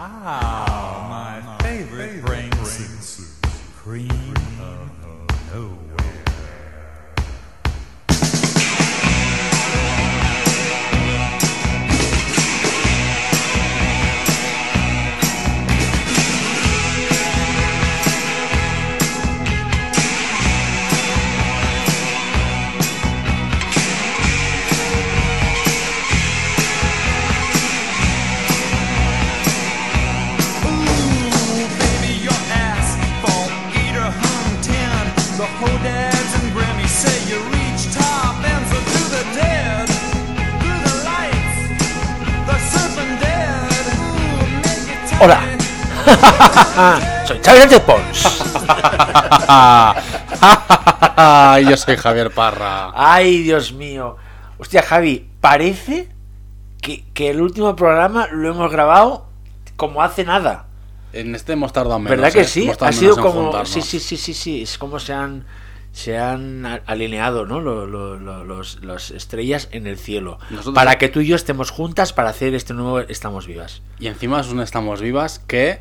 Ah, my, favorite, favorite brain, brain cream, cream. of uh. Yo soy Javier Parra. Ay, Dios mío. Hostia, Javi, parece que, que el último programa lo hemos grabado como hace nada. En este hemos tardado menos. ¿Verdad que ¿eh? sí? Ha sido como. Sí, sí, sí, sí, sí. Es como se han. Se han alineado, ¿no? Lo- lo- lo- los, las estrellas en el cielo. Nosotros- Para que tú y yo estemos juntas para hacer este nuevo Estamos Vivas. Y encima es un Estamos Vivas que...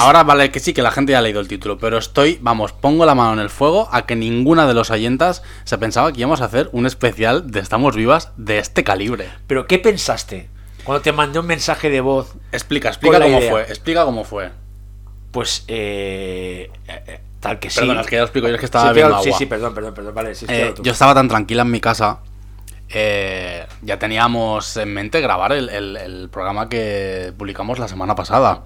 Ahora vale que sí, que la gente ya ha leído el título, pero estoy, vamos, pongo la mano en el fuego a que ninguna de los oyentas se pensaba que íbamos a hacer un especial de Estamos Vivas de este calibre. Pero, ¿qué pensaste? Cuando te mandé un mensaje de voz, Explica, explica cómo idea. fue, explica cómo fue. pues. Eh, eh, eh, tal que sí. Perdona, es que ya lo explico yo, es que estaba Sí, pero- sí, agua. sí, perdón, perdón, perdón. Vale, sí, Eh, yo estaba tan tranquila en mi casa. eh, ya teníamos en mente grabar el, el- el programa que publicamos la semana pasada.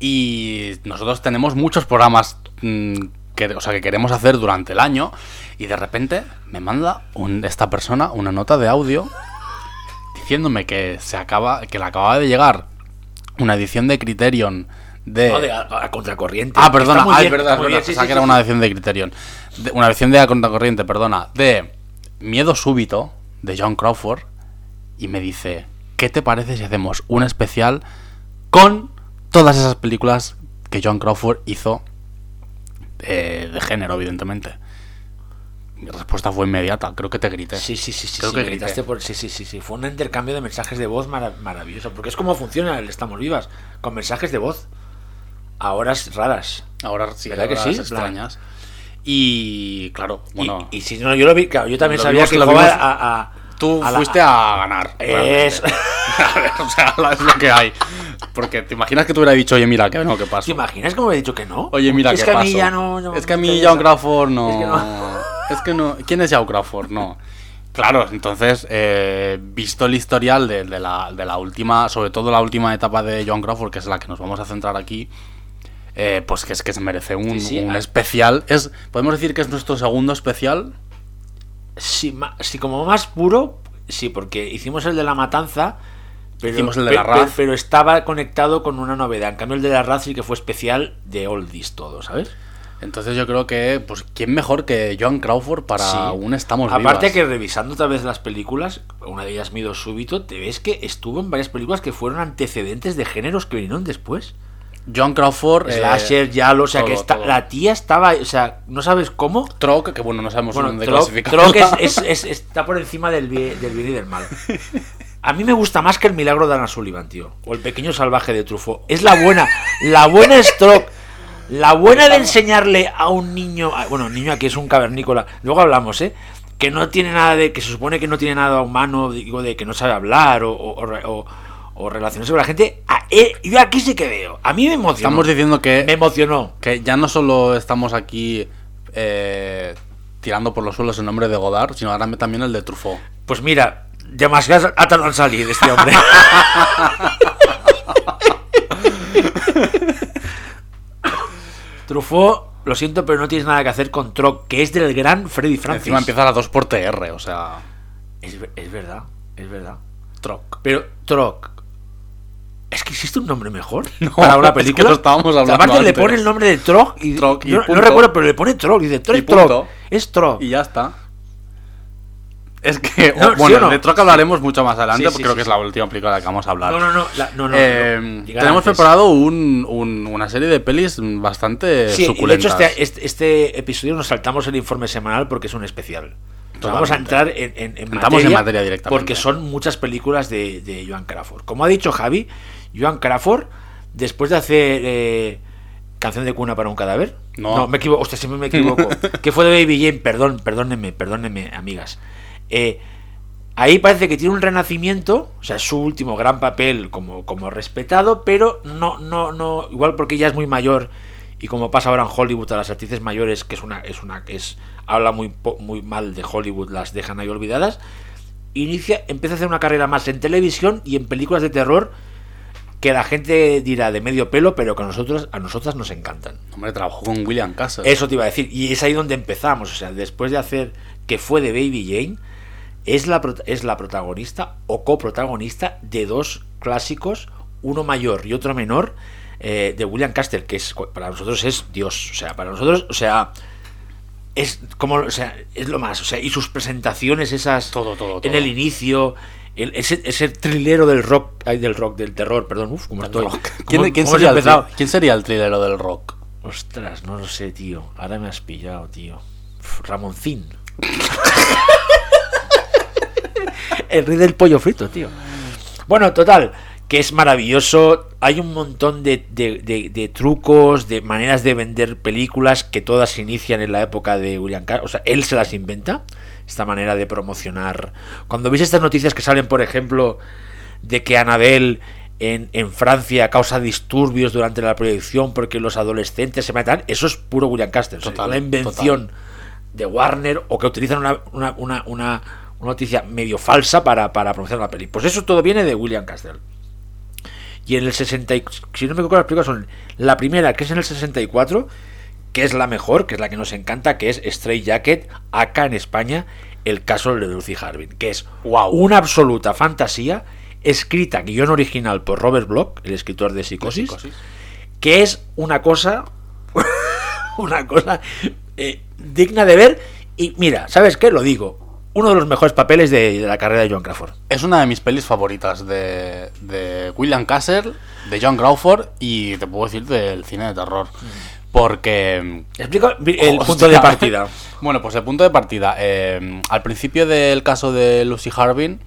Y nosotros tenemos muchos programas mm, que, o sea, que queremos hacer durante el año. Y de repente me manda un- esta persona una nota de audio diciéndome que se acaba, que le acababa de llegar una edición de Criterion de. No, de a, a contracorriente. Ah, perdona, ah, es verdad, es sí, que sí, era una edición de Criterion. De- una edición de contracorriente, perdona. De Miedo Súbito, de John Crawford. Y me dice: ¿Qué te parece si hacemos un especial con todas esas películas que John Crawford hizo eh, de género, evidentemente? Mi respuesta fue inmediata. Creo que te grité. Sí, sí, sí, sí, Creo sí, que grité. gritaste por- sí, sí, sí, sí. Fue un intercambio de mensajes de voz mara- maravilloso. Porque es como funciona el Estamos Vivas, con mensajes de voz. A horas raras. Ahora sí, ¿Verdad que sí? extrañas. Y claro, Y- bueno. y, si no, yo lo vi, claro, yo también sabía que lo jugaba a, a- Tú a la- fuiste a ganar. Es-. A ver, o sea, es lo que hay. Porque te imaginas que te hubiera dicho, oye, mira, que no, ¿qué ¿Te pasa? imaginas cómo me he dicho que no? Oye, mira, es ¿qué que a mí ya no. no es que a mí. John Crawford no. Es que no. Es que no. ¿Quién es John Crawford? No. Claro, entonces, eh, visto el historial de, de la, de la última, sobre todo la última etapa de John Crawford, que es la que nos vamos a centrar aquí, eh, pues que es que se merece un, Sí, sí, un especial. Es, Podemos decir que es nuestro segundo especial. Sí, ma- sí, como más puro, sí, porque hicimos el de la matanza. Pero, Hicimos el de la Raz. pero estaba conectado con una novedad. En cambio, el de la Raz sí que fue especial de oldies todo, ¿sabes? Entonces yo creo que, pues, ¿quién mejor que John Crawford para Sí. un Estamos Aparte Vivas? que revisando otra vez las películas, una de ellas Mido Súbito, te ves que estuvo en varias películas que fueron antecedentes de géneros que vinieron después. John Crawford, eh, Slasher, Yalo, o sea que todo, todo. la tía estaba, o sea, no sabes cómo. Troc, que bueno, no sabemos Bueno, dónde Troc. Troc es- es- es- está por encima del, bi- del bien y del mal. A mí me gusta más que el milagro de Ana Sullivan, tío. O el pequeño salvaje de Truffaut. Es la buena. La buena es Troc. La buena de enseñarle a un niño. Bueno, niño aquí es un cavernícola. Luego hablamos, ¿eh? Que no tiene nada de. Que se supone que no tiene nada humano, digo, de que no sabe hablar o, o, o- o relacionarse con la gente. A- eh, yo aquí sí que veo. A mí me emocionó. Estamos diciendo que, Me emocionó. que ya no solo estamos aquí eh, tirando por los suelos el nombre de Godard, sino ahora también el de Truffaut. Pues mira, demasiado ha tardado en salir este hombre. Truffaut, lo siento, pero no tienes nada que hacer con Troc, que es del gran Freddy Francis. Encima empieza a las 2 por TR, o sea, es, es verdad, es verdad. Troc. Pero Troc, ¿es que existe un nombre mejor No, para una es que película? lo estábamos hablando Aparte le pone el nombre de Troc y, Troc y no- recuerdo, pero le pone Troc, dice Troc, punto. es Troc. Y ya está. Es que, No, o- ¿sí bueno, no? de Troc hablaremos mucho más adelante, Sí, sí, porque creo que es la última película de la que vamos a hablar. No, no, no, la- no, no, Eh, tenemos antes. preparado un- un- una serie de pelis bastante Sí, y de hecho suculentas. este, este, este episodio nos saltamos el informe semanal porque es un especial. Vamos a entrar en, en, en en materia directamente. Porque son muchas películas de, de Joan Crawford. Como ha dicho Javi, Joan Crawford después de hacer eh, Canción de cuna para un cadáver. No. me equivoco, hostia, siempre me equivoco. que fue de Baby Jane, perdón, perdónenme, perdónenme, amigas. Eh, ahí parece que tiene un renacimiento, o sea, es su último gran papel como, como respetado, pero no, no, no, igual porque ella es muy mayor y como pasa ahora en Hollywood a las actrices mayores, que es una, es una, es, habla muy, muy mal de Hollywood, las dejan ahí olvidadas, inicia, empieza a hacer una carrera más en televisión y en películas de terror que la gente dirá de medio pelo, pero que a nosotros, a nosotras nos encantan. Hombre, trabajó con William Castle. Eso te iba a decir. Y es ahí donde empezamos. O sea, después de hacer que fue de Baby Jane, es la, es la protagonista o coprotagonista de dos clásicos, uno mayor y otro menor, eh, de William Castle, que es para nosotros es Dios. O sea, para nosotros, o sea, es como, o sea, es lo más. O sea, y sus presentaciones esas Todo, todo, en todo. el inicio. El- ese, ese trilero del rock, ay, del rock, del terror, perdón, uf, como estoy. ¿Quién, ¿Cómo- quién cómo sería el, quién sería el trilero del rock? Ostras, no lo sé, tío. Ahora me has pillado, tío. Ramoncín. El rey del pollo frito, tío. Bueno, total, que es maravilloso. Hay un montón de, de- de- de trucos, de maneras de vender películas que todas se inician en la época de William Castle. O sea, él se las inventa. Esta manera de promocionar. Cuando veis estas noticias que salen, por ejemplo, de que Anabel en, en Francia causa disturbios durante la proyección porque los adolescentes se matan, eso es puro William Castle. Total, una invención de Warner o que utilizan una, una, una, una- una noticia medio falsa para, para promocionar la peli. Pues eso todo viene de William Castle. Y en el 60, y- si no me equivoco, las películas son la primera, que es en el 64, que es la mejor, que es la que nos encanta, que es Stray Jacket, acá en España, el caso de Lucy Harbin, que es Guau. una absoluta fantasía, escrita, guion original por Robert Bloch, el escritor de Psicosis, Psicosis. que es una cosa, una cosa eh, digna de ver. Y mira, ¿sabes qué? Lo digo, uno de los mejores papeles de, de la carrera de Joan Crawford. Es una de mis pelis favoritas de, de William Castle, de John Crawford y te puedo decir del cine de terror. Porque. Explico el punto de partida. Bueno, pues el punto de partida. eh, al principio del caso de Lucy Harbin,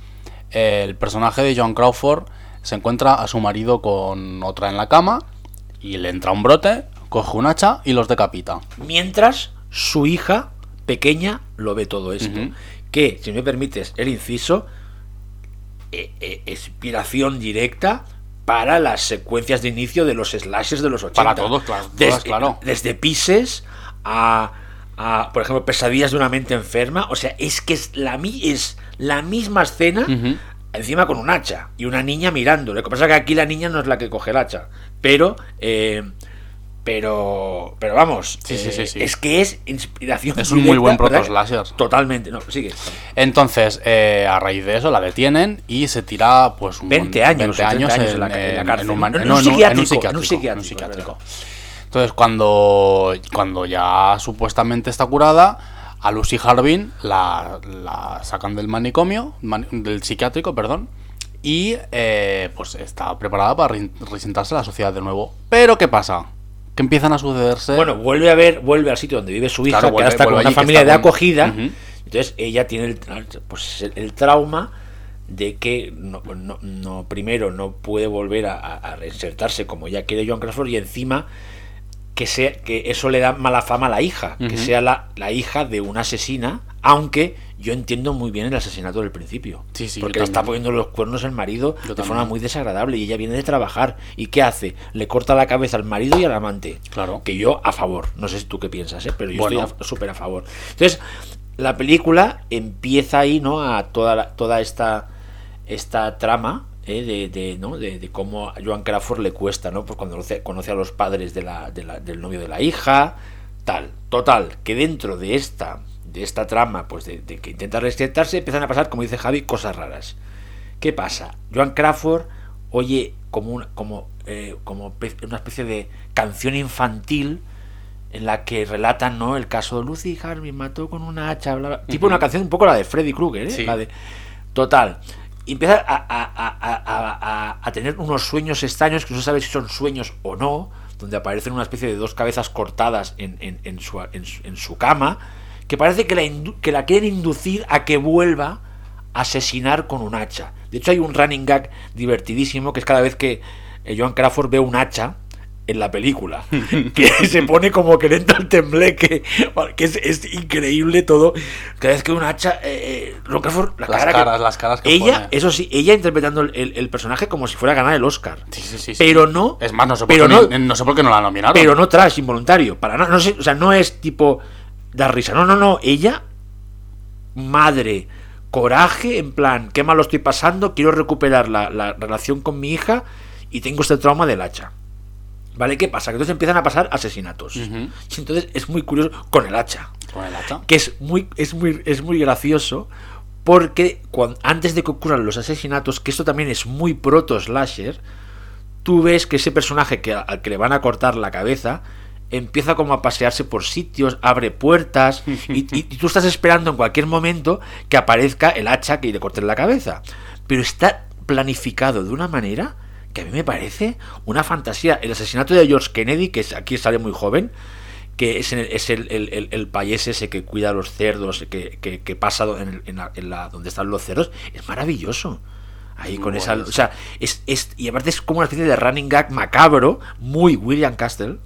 eh, el personaje de John Crawford se encuentra a su marido con otra en la cama y le entra un brote, coge un hacha y los decapita. Mientras su hija pequeña lo ve todo esto. Que, si me permites el inciso, eh, eh, inspiración directa para las secuencias de inicio de los slashers de los 80. Para todos, claro, Desde, todas, claro. desde Pises a, a, por ejemplo, Pesadillas de una mente enferma. O sea, es que es la, mi- es la misma escena. Encima con un hacha y una niña mirando. Lo que pasa es que aquí la niña no es la que coge el hacha. Pero, eh, pero, pero vamos, Sí, eh, sí, sí. es que es inspiración. Es un muy buen proto-slasher. Totalmente, no, sigue. Entonces, eh, a raíz de eso la detienen y se tira pues un 20 años, 20 o 30 años años en, en la en la en- cárcel. en un, no, un- psiquiátrico, en un psiquiátrico, Entonces, cuando, cuando ya supuestamente está curada, a Lucy Harbin la, la sacan del manicomio, man- del psiquiátrico, perdón, y eh, pues está preparada para rein- resentarse a la sociedad de nuevo. Pero ¿qué pasa? Que empiezan a sucederse... Bueno, vuelve a ver, vuelve al sitio donde vive su hija, Claro, que vuelve- ahora está con una que familia de con- acogida. Entonces ella tiene el, pues, el, trauma de que no, no- no- primero no puede volver a, a- reinsertarse como ya quiere John Crawford y encima que sea que eso le da mala fama a la hija, que sea la, la hija de una asesina, aunque yo entiendo muy bien el asesinato del principio. Sí, sí, porque le está poniendo los cuernos el marido Yo de forma muy desagradable y ella viene de trabajar. ¿Y qué hace? Le corta la cabeza al marido y al amante. Claro. Que yo a favor. No sé si tú qué piensas, ¿eh? pero yo Bueno. estoy a- súper a favor. Entonces, la película empieza ahí, ¿no? A toda, la- toda esta, esta trama ¿eh? de, de, ¿no? de, de cómo a Joan Crawford le cuesta, ¿no? Pues cuando conoce, a los padres de la, de la- del novio de la hija, tal. Total, que dentro de esta, de esta trama, pues de, de que intenta rescatarse, empiezan a pasar, como dice Javi, cosas raras. ¿Qué pasa? Joan Crawford oye como, una, como, eh, como una especie de canción infantil en la que relatan ¿no? el caso de Lucy Harvey mató con una hacha, bla, bla. tipo una canción un poco la de Freddy Krueger, ¿eh? Sí. La de, total. Y empieza a, a- a- a- tener unos sueños extraños que no se sabe si son sueños o no, donde aparecen una especie de dos cabezas cortadas en, en- en su, en su- en su cama, que parece que la, que la quieren inducir a que vuelva a asesinar con un hacha. De hecho hay un running gag divertidísimo que es cada vez que eh, Joan Crawford ve un hacha en la película que se pone como que le entra el tembleque que es, es increíble todo cada vez que un hacha eh, eh, Joan Crawford la Las cara que- caras, las caras que ella pone. eso sí ella interpretando el, personaje como si fuera a ganar el Oscar Sí, sí, sí, pero no Es más, no sé, por pero qué no, ni- no sé por qué no la nominaron. pero no trash involuntario para nada no sé, o sea no es tipo dar risa. No no no ella madre coraje en plan qué mal lo estoy pasando quiero recuperar la, la relación con mi hija y tengo este trauma del hacha. Vale qué pasa que entonces empiezan a pasar asesinatos. Entonces es muy curioso con el hacha. Con el hacha. que es muy es muy es muy gracioso porque antes de que ocurran los asesinatos que esto también es muy proto slasher tú ves que ese personaje que, al que le van a cortar la cabeza empieza como a pasearse por sitios, abre puertas y, y- y tú estás esperando en cualquier momento que aparezca el hacha que le corten la cabeza. Pero está planificado de una manera que a mí me parece una fantasía. El asesinato de George Kennedy, que es- aquí sale muy joven, que es, en el, es el, el, el- el payés ese que cuida a los cerdos, que, que, que pasa en, la, en la- donde están los cerdos, es maravilloso. Ahí con esa. O sea, es, es- y aparte es como una especie de running gag macabro, muy William Castle,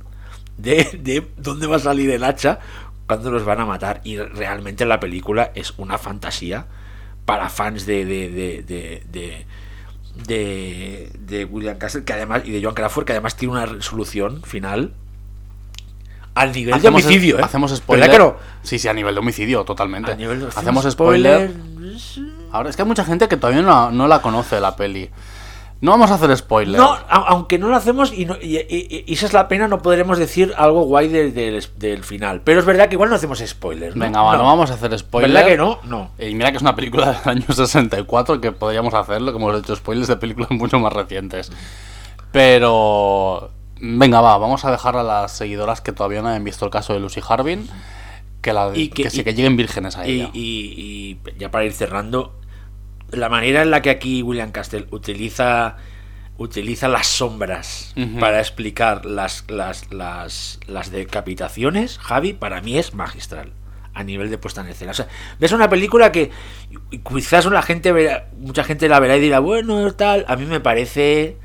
de, de dónde va a salir el hacha cuando los van a matar. Y realmente la película es una fantasía para fans de. de, de, de, de- de- de William Castle que además y de Joan Crawford que además tiene una resolución final al nivel Hacemos, de homicidio ¿eh? hacemos ¿Verdad spoiler. que no? Sí, sí, a nivel de homicidio, totalmente. A nivel de- hacemos spoiler. Ahora es que hay mucha gente que todavía no, no la conoce la peli. No vamos a hacer spoiler. No, aunque no lo hacemos y, no- y- y- y esa es la pena, no podremos decir algo guay de- del- del final. Pero es verdad que igual no hacemos spoilers. ¿no? Venga, va, no. vamos a hacer spoiler. ¿Verdad que no? No. Y mira que es una película del año 64 que podríamos hacerlo, como hemos hecho spoilers de películas mucho más recientes. Pero. Venga, va, vamos a dejar a las seguidoras que todavía no hayan visto el caso de Lucy Harbin. Que, la, Y que, que- sí, y- que lleguen vírgenes a Y, ella. y- y ya para ir cerrando, la manera en la que aquí William Castle utiliza utiliza las sombras para explicar las, las, las, las decapitaciones, Javi, para mí es magistral a nivel de puesta en escena. O sea, ves una película que quizás la gente verá- mucha gente la verá y dirá, bueno, tal, a mí me parece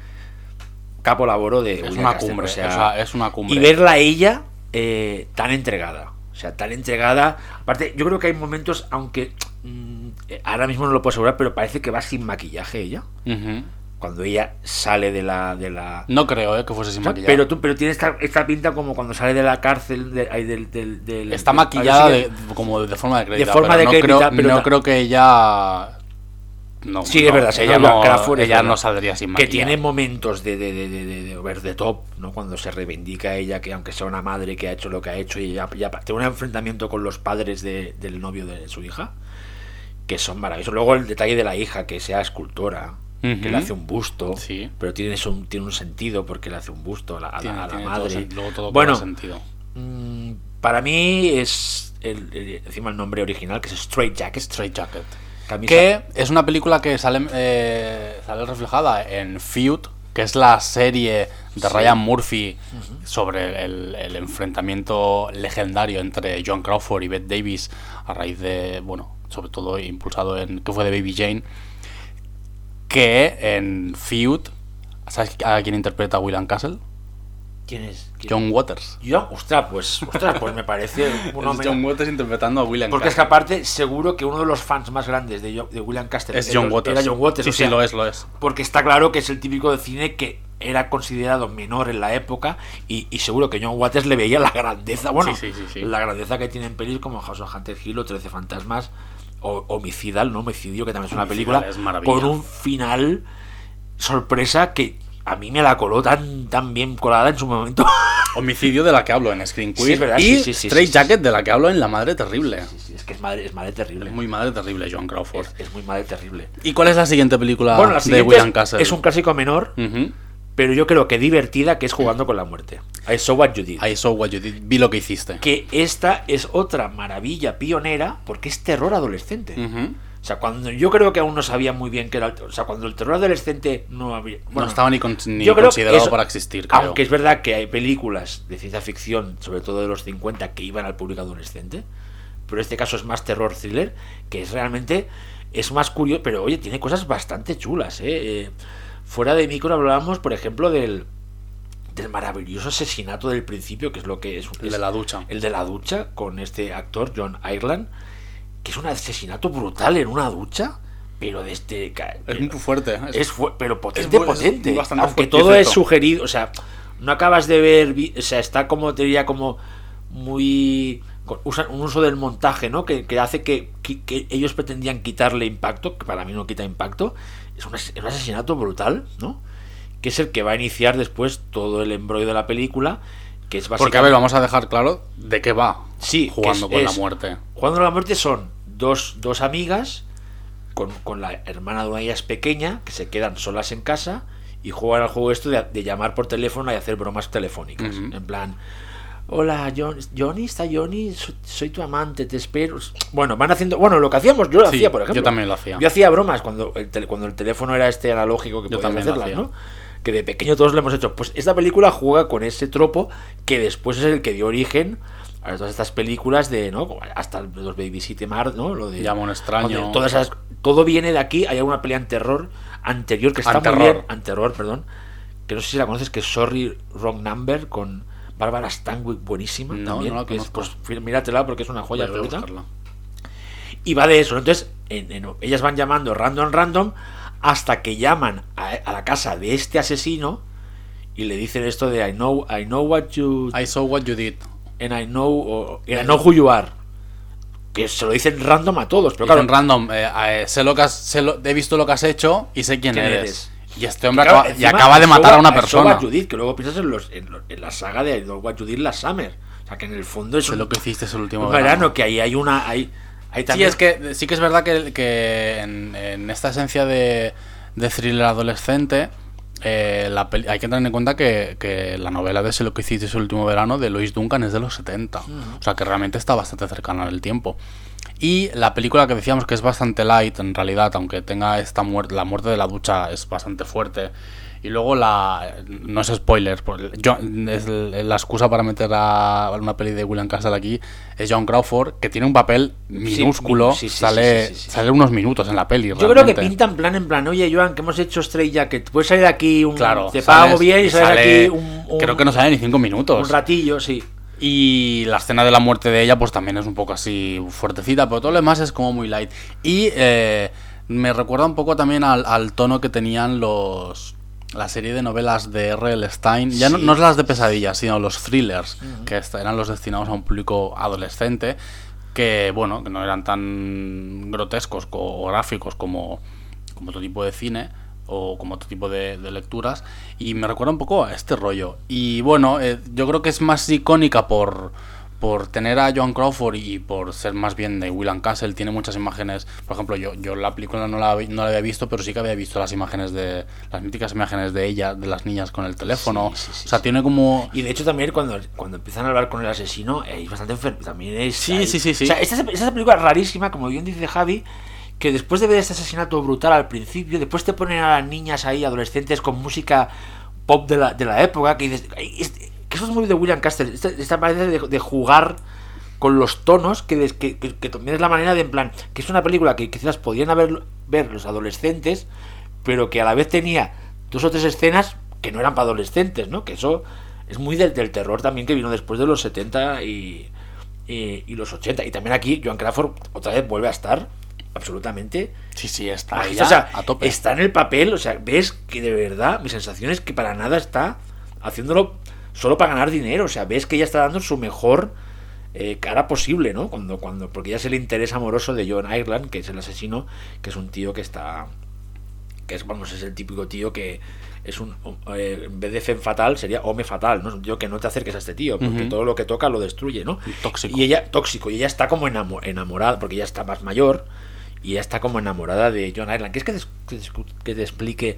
capo laboro de es William una cumbre, o sea, o sea, es una cumbre. y verla a ella eh, tan entregada. O sea, tan entregada. Aparte, yo creo que hay momentos, aunque mm, ahora mismo no lo puedo asegurar, pero parece que va sin maquillaje ella. Cuando ella sale de la. De la No creo eh, que fuese sin o sea, maquillaje. pero tú, pero tiene esta, esta pinta como cuando sale de la cárcel. de- del, Está maquillada de, que- como de forma de crédito. forma pero de no creo, pero no creo que ella. No, Sí, no, es verdad, ella ella, no, Crawford, ella no saldría sin Que maquillaje. tiene momentos de, de, de, de, de- de over the top, ¿no? Cuando se reivindica ella, que aunque sea una madre que ha hecho lo que ha hecho y ya, ya tiene un enfrentamiento con los padres de- del novio de su hija, que son maravillosos. Luego el detalle de la hija, que sea escultora, que le hace un busto, Sí. pero tiene, eso, un- tiene un sentido porque le hace un busto a la, a la- a la tiene todo madre. luego todo bueno, sentido. mm, para mí es el, el- encima el nombre original, que es Straight Jacket. Straight Jacket. camisa- Que es una película que sale, eh, sale reflejada en Feud, que es la serie de Ryan Murphy sobre el, el enfrentamiento legendario entre John Crawford y Bette Davis a raíz de, bueno, sobre todo impulsado en, que fue de Baby Jane, que en Feud, ¿sabes a quién interpreta a William Castle? ¿Quién es? ¿Quién? John Waters. Yo, ostras, pues, ostras, pues me parece un Es hombre- John Waters interpretando a William Porque es que aparte, seguro que uno de los fans más grandes de, de William Castle Es era- John Waters. era John Waters. Sí, o sí, lo es, lo es. Porque está claro que es el típico de cine que era considerado menor en la época y, y seguro que John Waters le veía la grandeza, bueno, Sí, sí, sí, sí. la grandeza que tiene en pelis como House of Hunter Hill o 13 Fantasmas o Homicidal, ¿no? Homicidio, que también es una película es con un final sorpresa que a mí me la coló tan, tan bien colada en su momento. Homicidio de la que hablo en Screen. Sí, verdad, y sí, sí, Straight. Jacket de la que hablo en La Madre Terrible. Es que es madre, es madre terrible. Es muy madre terrible, John Crawford. es, es muy madre terrible. ¿Y cuál es la siguiente película Bueno, la de William Castle? es un clásico menor, pero yo creo que divertida, que es jugando con la muerte. I saw what you did. I saw what you did. Vi lo que hiciste. Que esta es otra maravilla pionera porque es terror adolescente. O sea, cuando yo creo que aún no sabía muy bien que era. O sea, cuando el terror adolescente no había. no bueno, estaba ni, con- considerado eso- para existir, creo. Aunque es verdad que hay películas de ciencia ficción, sobre todo de los 50, que iban al público adolescente. Pero este caso es más terror thriller, que es realmente. Es más curioso, pero oye, tiene cosas bastante chulas, ¿eh? Eh, fuera de micro hablábamos, por ejemplo, del, del maravilloso asesinato del principio, que es lo que es, El es de la ducha. el de la ducha con este actor John Ireland, que es un asesinato brutal en una ducha, pero de este Es muy fuerte. ¿eh? es fu- pero potente, es es potente. bastante Aunque todo es sugerido, o sea, no acabas de ver, o sea, está como, te diría, como muy... Usan un uso del montaje, ¿no? Que, que hace que, que- que ellos pretendían quitarle impacto, que para mí no quita impacto. Es un asesinato brutal, ¿no? Que es el que va a iniciar después todo el embrollo de la película, que es básicamente... Porque, a ver, vamos a dejar claro de qué va Sí, jugando es- con la muerte. Jugando a la muerte son dos, dos amigas con, con la hermana de una de ellas pequeña que se quedan solas en casa y juegan al juego esto de, de llamar por teléfono y hacer bromas telefónicas. En plan, hola John, Johnny, ¿está Johnny? So- Soy tu amante, te espero. Bueno, van haciendo... Bueno, lo que hacíamos, yo lo Sí, hacía, por ejemplo. yo también lo hacía. Yo hacía bromas cuando el, tel- cuando el teléfono era este analógico que Yo podías también lo hacerlas, hacía. ¿no? Que de pequeño todos lo hemos hecho. Pues esta película juega con ese tropo que después es el que dio origen a todas estas películas de, ¿no? Hasta los Babysitter Mar, ¿no? Lo de Llama a un extraño. todas esas- todo viene de aquí. Hay una pelea en terror anterior que está muy Anterror. bien. Anterror, perdón. Que no sé si la conoces, que es Sorry Wrong Number con Bárbara Stanwyck, buenísima. No, también, no la que es- pues míratela porque es una joya Voy a absoluta. Y va de eso. Entonces, en- en- ellas van llamando random, random, hasta que llaman a, a la casa de este asesino y le dicen esto de I know, I know what you I saw what you did. and I know, o- and I know who you are. Que se lo dicen random a todos, pero Dicen claro, random, eh, eh, sé lo que has- sé lo- he visto lo que has hecho y sé quién, ¿Quién eres. eres? Y este hombre Claro, acaba, y acaba de matar a una persona. que luego piensas en, los, en, la saga de I know what you did last summer. O sea, que en el fondo es Sé un, lo que hiciste el último verano. verano, que ahí hay una... Hay, Sí, es que sí que es verdad que, que en, en esta esencia de, de thriller adolescente eh, la peli- hay que tener en cuenta que, que la novela de Sé lo que hiciste el último verano de Lois Duncan es de los 70. O sea que realmente está bastante cercana el tiempo. Y la película que decíamos que es bastante light en realidad, aunque tenga esta muerte, la muerte de la ducha es bastante fuerte. Y luego la. No es spoiler, yo- es la excusa para meter a una peli de William Castle aquí es John Crawford, que tiene un papel minúsculo, sí, sí, sí, sale, sale unos minutos en la peli. Yo creo que pintan plan en plan, oye Joan, que hemos hecho Stray Jacket, puedes salir de aquí un... Claro, te sales- pago bien y sales sale- aquí un, un- Creo que no sale ni cinco un minutos. ratillo, sí. Y la escena de la muerte de ella, pues también es un poco así fuertecita, pero todo lo demás es como muy light. Y eh, me recuerda un poco también al, al tono que tenían los la serie de novelas de R.L. Stein. Ya no, Sí. no es las de pesadillas, sino los thrillers, que eran los destinados a un público adolescente, que bueno, que no eran tan grotescos co- o gráficos como, como otro tipo de cine o como otro tipo de, de lecturas y me recuerda un poco a este rollo y bueno eh, yo creo que es más icónica por por tener a Joan Crawford y por ser más bien de William Castle tiene muchas imágenes por ejemplo yo yo la película no la, no la había visto pero sí que había visto las imágenes de las míticas imágenes de ella de las niñas con el teléfono Sí, sí, sí, o sea tiene como Y de hecho también cuando, cuando empiezan a hablar con el asesino, es bastante enfermo. También es... Sí, hay- sí, sí, sí. O sea, esta es, esta es película rarísima, como bien dice Javi, que después de ver este asesinato brutal al principio, después te ponen a las niñas ahí, adolescentes, con música pop de la, de la época, que dices... "Ay, es- que eso es muy de William Castle. Esta, esta manera de, de jugar con los tonos, que, des- que, que- que también es la manera de, en plan, que es una película que quizás podían haber ver los adolescentes, pero que a la vez tenía dos o tres escenas que no eran para adolescentes, ¿no? Que eso es muy del, del terror también que vino después de los 70 y, y, y los 80. Y también aquí Joan Crawford otra vez vuelve a estar absolutamente sí sí está o sea, a tope está en el papel, o sea, ves que de verdad mi sensación es que para nada está haciéndolo solo para ganar dinero, o sea, ves que ella está dando su mejor eh, cara posible, ¿no? Cuando, cuando, porque ya es el interés amoroso de John Ireland, que es el asesino, que es un tío que está, que es, vamos, es el típico tío que es un, eh, en vez de femme fatal sería home fatal, ¿no? Es un tío que no te acerques a este tío, porque todo lo que toca lo destruye, ¿no? tóxico. Y ella, tóxico, y ella está como enamo- enamorada, porque ella está más mayor, y ella está como enamorada de John Ireland. ¿Quieres que te- que te explique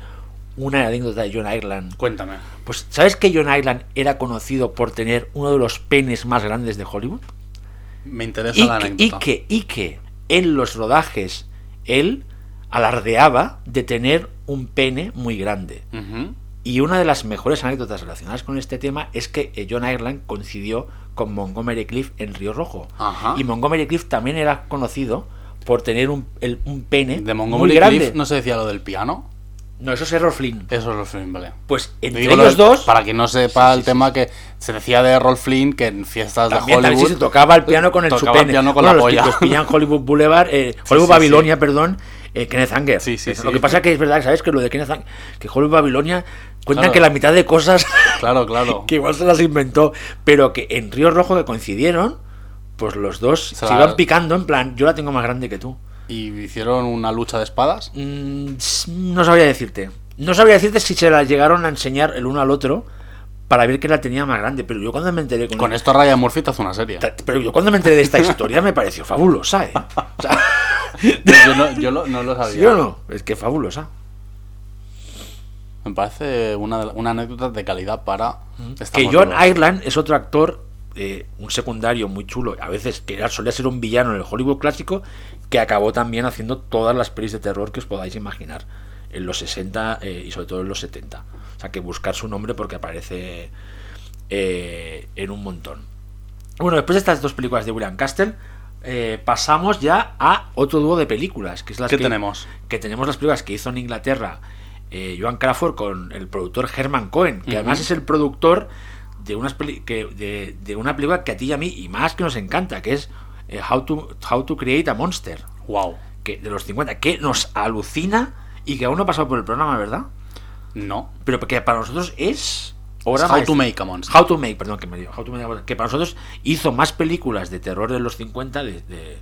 una anécdota de John Ireland? cuéntame Pues, ¿sabes que John Ireland era conocido por tener uno de los penes más grandes de Hollywood? me interesa Y la que, anécdota y que, y que en los rodajes él alardeaba de tener un pene muy grande. Y una de las mejores anécdotas relacionadas con este tema es que eh, John Ireland coincidió con Montgomery Cliff en Río Rojo. Ajá. Y Montgomery Cliff también era conocido por tener un, el- un pene de muy Montgomery grande. Cliff no se decía lo del piano No, eso es Errol Flynn. Eso es Rolf Flynn, vale. Pues entre ellos de- dos. Para quien no sepa el tema que se decía de Rolf Flynn que en fiestas de También, también Hollywood se tocaba el piano con el tocaba chupene. el piano con Bueno, la los, polla. los pillan Hollywood Boulevard, eh, Hollywood Babilonia, perdón, eh, Kenneth Anger. Sí, sí, Lo sí. que pasa que es verdad, ¿sabes? Que lo de Kenneth Anger, que Hollywood Babilonia cuentan Claro. que la mitad de cosas Claro, claro. que igual se las inventó, pero que en Río Rojo que coincidieron, pues los dos se, la- iban picando en plan, yo la tengo más grande que tú. Y hicieron una lucha de espadas. Mm, no sabría decirte. No sabría decirte si se la llegaron a enseñar el uno al otro para ver que la tenía más grande, pero yo cuando me enteré con, Con esto Ryan Murphy te hace una serie. Pero yo cuando me enteré de esta historia me pareció fabulosa, ¿eh? O sea, Yo no, yo lo- no lo sabía. ¿Sí o no? Es que fabulosa. Me parece una, una anécdota de calidad para... Que John. Ireland es otro actor, eh, un secundario muy chulo, a veces que era- solía ser un villano en el Hollywood clásico, que acabó también haciendo todas las pelis de terror que os podáis imaginar, en los 60 eh, y sobre todo en los 70. O sea, que buscar su nombre porque aparece eh, en un montón. Bueno, después de estas dos películas de William Castle, eh, pasamos ya a otro dúo de películas, que es las ¿Qué que tenemos? que tenemos las películas que hizo en Inglaterra Joan Crawford con el productor Herman Cohen, que además es el productor de, unas peli- que, de, de una película que a ti y a mí, y más que nos encanta, que es eh, How, to, How to Create a Monster, Wow. que, de los 50, que nos alucina y que aún no ha pasado por el programa, ¿verdad? No. Pero que para nosotros es... obra How to make a monster. How to Make, perdón, que me dio. How to Make a Monster, que para nosotros hizo más películas de terror de los 50, de, de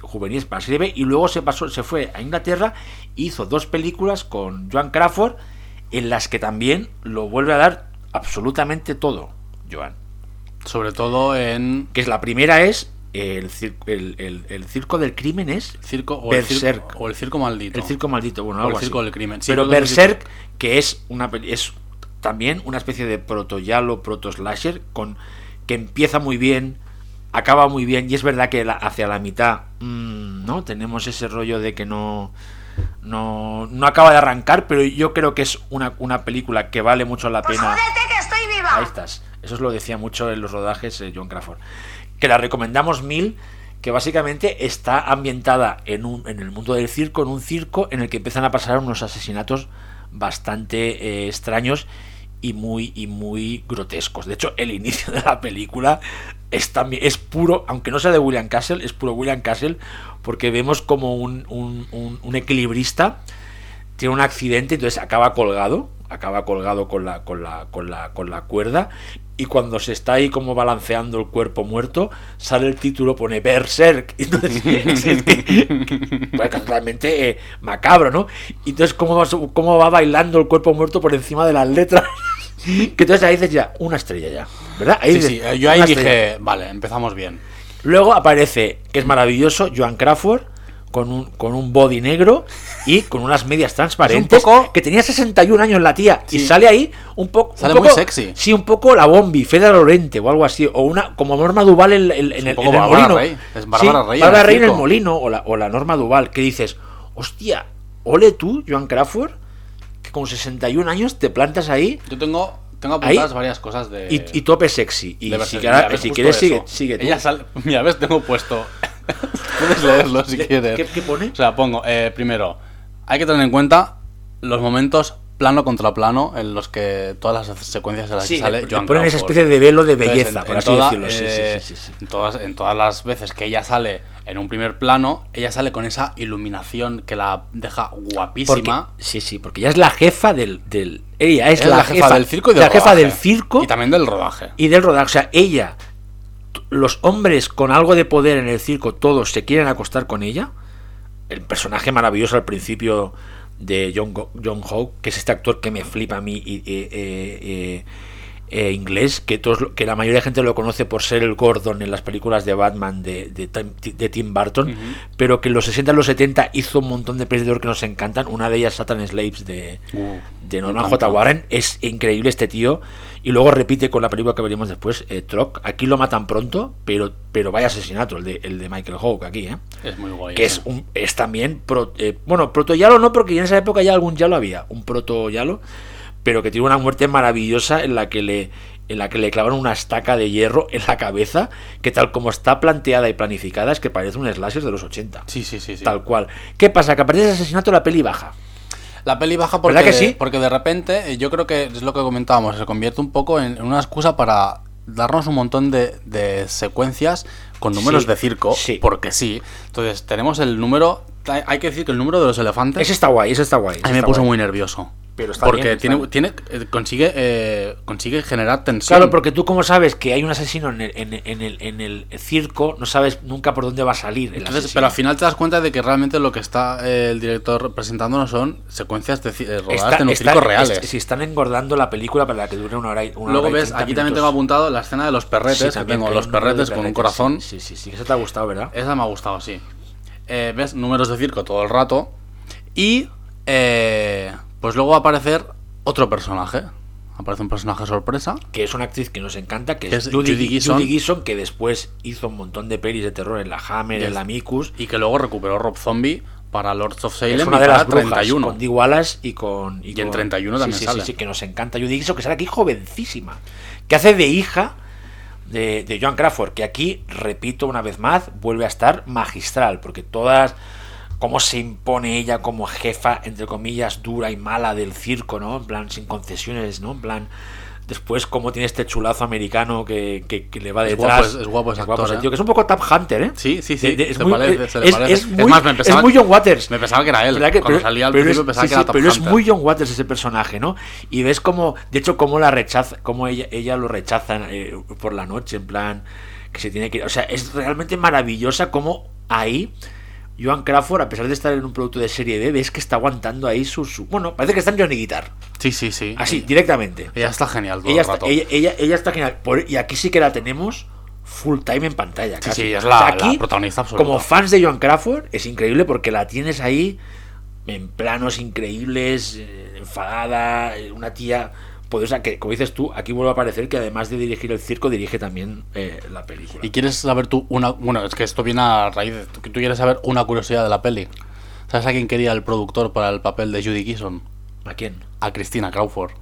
juveniles para serie B, y luego se pasó, se fue a Inglaterra, hizo dos películas con Joan Crawford, en las que también lo vuelve a dar absolutamente todo, Joan. Sobre todo en Que es la primera es el, cir- el, el- el circo del crimen es circo o el circo, Berserk. o el circo maldito. El circo maldito, bueno, O algo el circo así. del crimen. Sí, Pero Berserk, que es una peli- es también una especie de proto-yalo, proto-slasher, con que empieza muy bien, acaba muy bien, y es verdad que la- hacia la mitad, mm, ¿no? Tenemos ese rollo de que no, no, no acaba de arrancar, pero yo creo que es una, una película que vale mucho la pena. que estoy viva! Ahí estás. Eso lo decía mucho en los rodajes eh, John Crawford. Que la recomendamos mil, que básicamente está ambientada en, un, en el mundo del circo, en un circo en el que empiezan a pasar unos asesinatos bastante eh, extraños y muy, y muy grotescos. De hecho, el inicio de la película es también es puro, aunque no sea de William Castle, es puro William Castle, porque vemos como un, un- un- un equilibrista tiene un accidente, entonces acaba colgado, acaba colgado con la, con la, con la, con la cuerda, y cuando se está ahí como balanceando el cuerpo muerto, sale el título, pone Berserk. Y Entonces, es que- que- pues, realmente eh, macabro, ¿no? Y entonces, ¿cómo va, cómo va bailando el cuerpo muerto por encima de las letras? Que entonces ahí dices ya, una estrella ya, ¿verdad? Ahí Sí, dices, sí, eh, yo ahí dije, estrella. vale, empezamos bien. Luego aparece, que es maravilloso, Joan Crawford con un, con un body negro y con unas medias transparentes. poco- Que tenía 61 años la tía y sale ahí un poco. un Sale muy sexy. Sí, un poco la Bombi, Feda Lorente o algo así. O una como Norma Duval en, en- en un el, en el molino. Rey. Es Bárbara Sí, Rey Bárbara Rey en el molino o la, o la Norma Duval. Que dices, hostia, ole tú, Joan Crawford, que con 61 años te plantas ahí Yo tengo, tengo apuntadas varias cosas de... y, y tope sexy. Y si, si quieres, sigue, sigue. Ella sale... Mira, ves, tengo puesto... Puedes leerlo si quieres. ¿Qué- qué pone? O sea, pongo, eh, primero, hay que tener en cuenta los momentos plano contra plano en los que todas las secuencias en las Sí, que sale le Joan ponen esa especie de velo de Entonces, belleza, en- por en así toda, decirlo. Eh, sí, sí. En, todas, en todas las veces que ella sale en un primer plano, ella sale con esa iluminación que la deja Porque, guapísima. sí, sí, porque ella es la jefa del. del ella es, Es la, jefa, del circo y del la jefa rodaje. del circo Y también del rodaje. y del rodaje. O sea, ella, los hombres con algo de poder en el circo, todos se quieren acostar con ella. El personaje maravilloso al principio de John, John que es este actor que me flipa a mí, y, eh, eh, eh, eh, inglés, que, todos, que la mayoría de gente lo conoce por ser el Gordon en las películas de Batman de, de, Tim- de Tim Burton, pero que en los 60 y los 70 hizo un montón de pelis de horror que nos encantan. Una de ellas, Satan Slaves, de, Uh, de Norman. J. Warren. Es increíble este tío. Y luego repite con la película que veremos después, eh, Troc. Aquí lo matan pronto, pero, pero vaya asesinato, el de, el de Michael Hawke aquí, ¿eh? Es muy guay. que es un es también pro- eh, bueno proto yalo no porque en esa época ya algún yalo había un proto yalo pero que tiene una muerte maravillosa en la que le en la que le clavan una estaca de hierro en la cabeza que tal como está planteada y planificada es que parece un slasher de los 80 Sí, sí, sí. sí. tal cual qué pasa que a partir de ese asesinato la peli baja La peli baja porque, ¿Verdad que sí? porque de repente, eh, yo creo que es lo que comentábamos, se convierte un poco en, en una excusa para darnos un montón de, de secuencias con números Sí, de circo, sí. porque sí. Entonces, tenemos el número, hay que decir que el número de los elefantes Ese está guay, ese está guay. a mí me puso guay. muy nervioso. Pero está porque bien, está tiene, bien. tiene eh, consigue eh, consigue generar tensión. Claro, porque tú como sabes que hay un asesino en el, en, en el, en el circo, no sabes nunca por dónde va a salir. el Entonces, pero al final te das cuenta de que realmente lo que está eh, el director presentándonos son secuencias de, eh, rodadas Está- en un circo reales. si están engordando la película para que dure una hora y una Luego hora y ves, 30 aquí también tengo minutos. apuntado la escena de los perretes, Sí, que tengo los perretes con un corazón. Sí, sí, sí, sí, eso te ha gustado, ¿verdad? Esa me ha gustado, sí. Eh, ves números de circo todo el rato. Y eh, pues luego va a aparecer otro personaje. Aparece un personaje sorpresa. Que es una actriz que nos encanta, que es, Es Judy, Judy Gleason. Judy Gleason, que después hizo un montón de pelis de terror en la Hammer, Yes. en la Micus. Y que luego recuperó Rob Zombie para Lords of Salem Es una y de las brujas, 31. con Dee Wallace y con... Y en con- 31 sí, también sí, sale. Sí, sí, que nos encanta. Judy Gleason, que sale aquí jovencísima. Que hace de hija de, Joan Crawford, que aquí, repito una vez más, vuelve a estar magistral, porque todas... Cómo se impone ella como jefa, entre comillas, dura y mala del circo, ¿no? En plan, sin concesiones, ¿no? En plan... Después, cómo tiene este chulazo americano que, que- que le va Es detrás. guapo, es- es guapo ese actor, ese ¿eh? tío, que es un poco Tap Hunter, ¿eh? Sí, sí, sí. De- de- es muy- parece, se le es- parece. es muy- más, me pensaba, es muy John Waters. Me pensaba que era él. ¿Verdad que- Cuando pero- salía al principio es- pensaba sí, que era sí, Top pero es Hunter. muy John Waters ese personaje, ¿no? Y ves como, de hecho, cómo la rechaza, cómo ella, ella lo rechaza eh, por la noche, en plan, que se tiene que ir. O sea, es realmente maravillosa como ahí. Joan Crawford, a pesar de estar en un producto de serie B, ves que está aguantando ahí su, su- Bueno, parece que está en Johnny Guitar. Sí, sí, sí. Así, directamente. Ella está genial todo Ella el está, rato. ella, ella, ella está genial. Por- y aquí sí que la tenemos full time en pantalla. casi. sí, es O la- sea, la protagonista absoluta. Como fans de Joan Crawford, es increíble porque la tienes ahí en planos increíbles, eh, enfadada, eh, una tía poderosa que, como dices tú, aquí vuelve a aparecer que además de dirigir el circo, dirige también eh, la película. ¿Y quieres saber tú una... Bueno, es que esto viene a raíz de... Tú, tú quieres saber una curiosidad de la peli. ¿Sabes a quién quería el productor para el papel de Judy Gleason? ¿A quién? A Christina Crawford.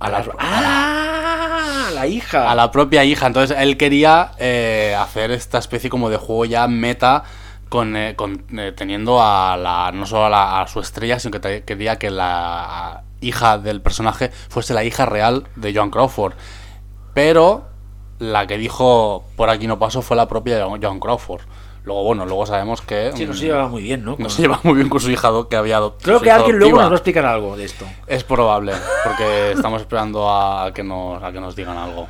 A A la, la, ¡Ah! la hija. a la propia hija. Entonces él quería eh, hacer esta especie como de juego ya meta con, eh, con, eh, teniendo a la no solo a, la- a su estrella, sino que quería que la hija del personaje fuese la hija real de Joan Crawford. Pero la que dijo por aquí no paso fue la propia Joan Crawford. Luego, bueno, luego sabemos que Sí, no se mm, llevaba muy bien, ¿no? no se lleva muy bien con su hija que había adoptado. Creo que alguien luego nos va a explicar algo de esto. Es probable, porque estamos esperando a que nos, a que nos digan algo.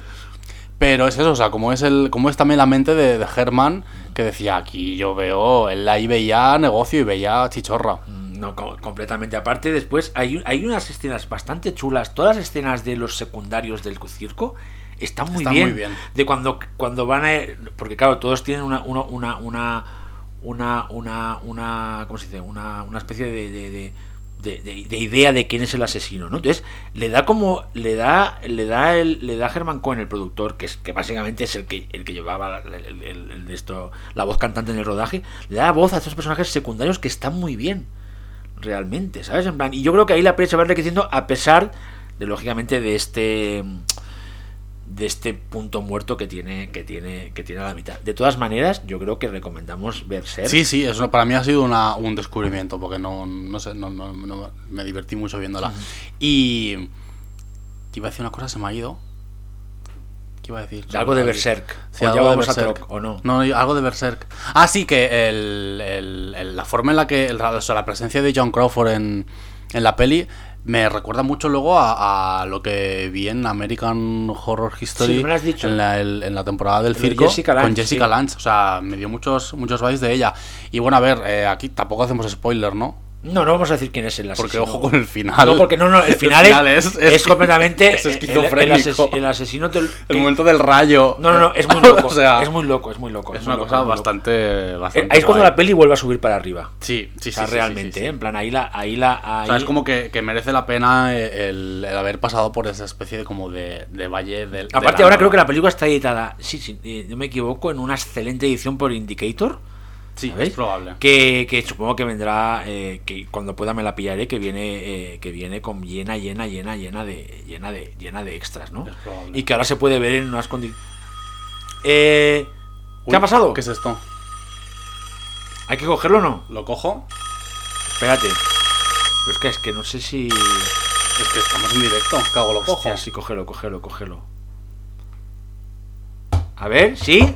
Pero es eso, o sea, como es el, como es también la mente de, de Herman, que decía aquí yo veo, él ahí veía negocio y veía chichorra. Mm, No, co- completamente. Aparte, después hay, hay unas escenas bastante chulas. Todas las escenas de los secundarios del circo están muy, Están bien. muy bien. De cuando, cuando van a. Porque, claro, todos tienen una. una, una, una una, una, una, ¿cómo se dice? Una, una especie de, de, de- de- de- de idea de quién es el asesino, ¿no? Entonces, le da como, le da, le da el, le da Herman Cohen, el productor, que es, que básicamente es el que, el que llevaba el, el- el- el de esto, la voz cantante en el rodaje, le da voz a estos personajes secundarios que están muy bien realmente, ¿sabes? En plan, y yo creo que ahí la peli se va enriqueciendo a pesar de, lógicamente, de este de este punto muerto que tiene que tiene que tiene a la mitad. De todas maneras, yo creo que recomendamos ver Ser. Sí, sí, eso para mí ha sido una- un descubrimiento, porque no, no sé, no, no- no- me divertí mucho viéndola. Y... Iba a decir una cosa, se me ha ido. ¿Qué iba a decir? Algo de. Berserk. Sí, o algo ya de a Berserk. Troc, o no. No, algo de Berserk. Ah, sí, que el, el- el- la forma en la que. o sea, la presencia de John Crawford en, en la peli me recuerda mucho luego a, a lo que vi en American Horror History. Sí, me lo has dicho. En la, el- en la temporada del circo. Jessica Lange, con Jessica sí. Lange. O sea, me dio muchos, muchos vibes de ella. Y bueno, a ver, eh, aquí tampoco hacemos spoiler, ¿no? No, no vamos a decir quién es el asesino. Porque ojo con el final. No, porque no, no, el final, es, es, es completamente es el- el, esquizofrénico. ases- el asesino del- El momento del rayo. No, no, no, es muy loco. O sea, es muy loco, es muy loco. es muy una loco, cosa loco. bastante, Eh, bastante Ahí es cuando la peli vuelve a subir para arriba. Sí, sí, sí. O sea, sí, realmente, sí, sí. ¿eh? En plan, ahí la. Ahí la O sea, es como que, que merece la pena el, haber pasado por esa especie de como de, de valle del. de Aparte, ahora creo que la película está editada, sí, sí, eh, no me equivoco, en una excelente edición por Indicator. Sí, es probable. Que, que supongo que vendrá, eh, que cuando pueda me la pillaré, que viene, eh, que viene con llena, llena, llena, llena de, llena de, llena de extras, ¿no? Es probable. Y que ahora se puede ver en unas condiciones. Eh, ¿Qué Uy, ha pasado? ¿Qué es esto? ¿Hay que cogerlo o no? ¿Lo cojo? Espérate. Pero es que, es que no sé si... Es que estamos en directo, cago lo cojo. Sí, cógelo, cógelo, cógelo. A ver, ¿sí?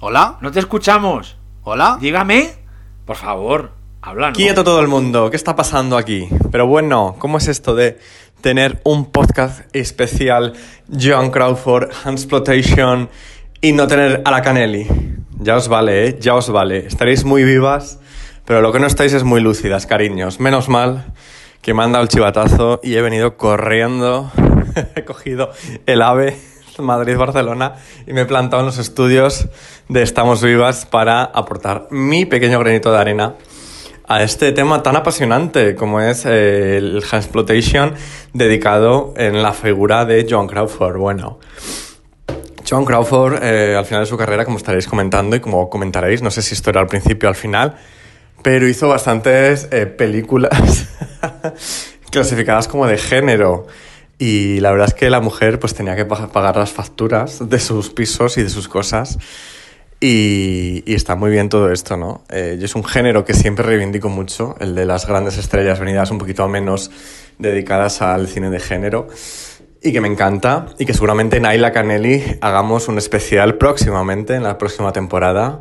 ¿Hola? ¿No te escuchamos? ¿Hola? Dígame. Por favor, habla, ¿no? Quieto todo el mundo, ¿qué está pasando aquí? Pero bueno, ¿cómo es esto de tener un podcast especial Joan Crawford, Hansplotation y no tener a la Canelli? Ya os vale, ¿eh? Ya os vale. Estaréis muy vivas, pero lo que no estáis es muy lúcidas, cariños. Menos mal que me han dado el chivatazo y he venido corriendo. he cogido el ave Madrid-Barcelona y me he plantado en los estudios de Estamos Vivas para aportar mi pequeño granito de arena a este tema tan apasionante como es eh, el Hansplotation dedicado en la figura de John Crawford. Bueno, John Crawford eh, al final de su carrera, como estaréis comentando y como comentaréis, no sé si esto era al principio o al final, pero hizo bastantes eh, películas clasificadas como de género. Y la verdad es que la mujer pues tenía que pa- pagar las facturas de sus pisos y de sus cosas. Y, y está muy bien todo esto, ¿no? Eh, es un género que siempre reivindico mucho, el de las grandes estrellas venidas un poquito menos dedicadas al cine de género. Y que me encanta. Y que seguramente en Ayla Canelli hagamos un especial próximamente, en la próxima temporada.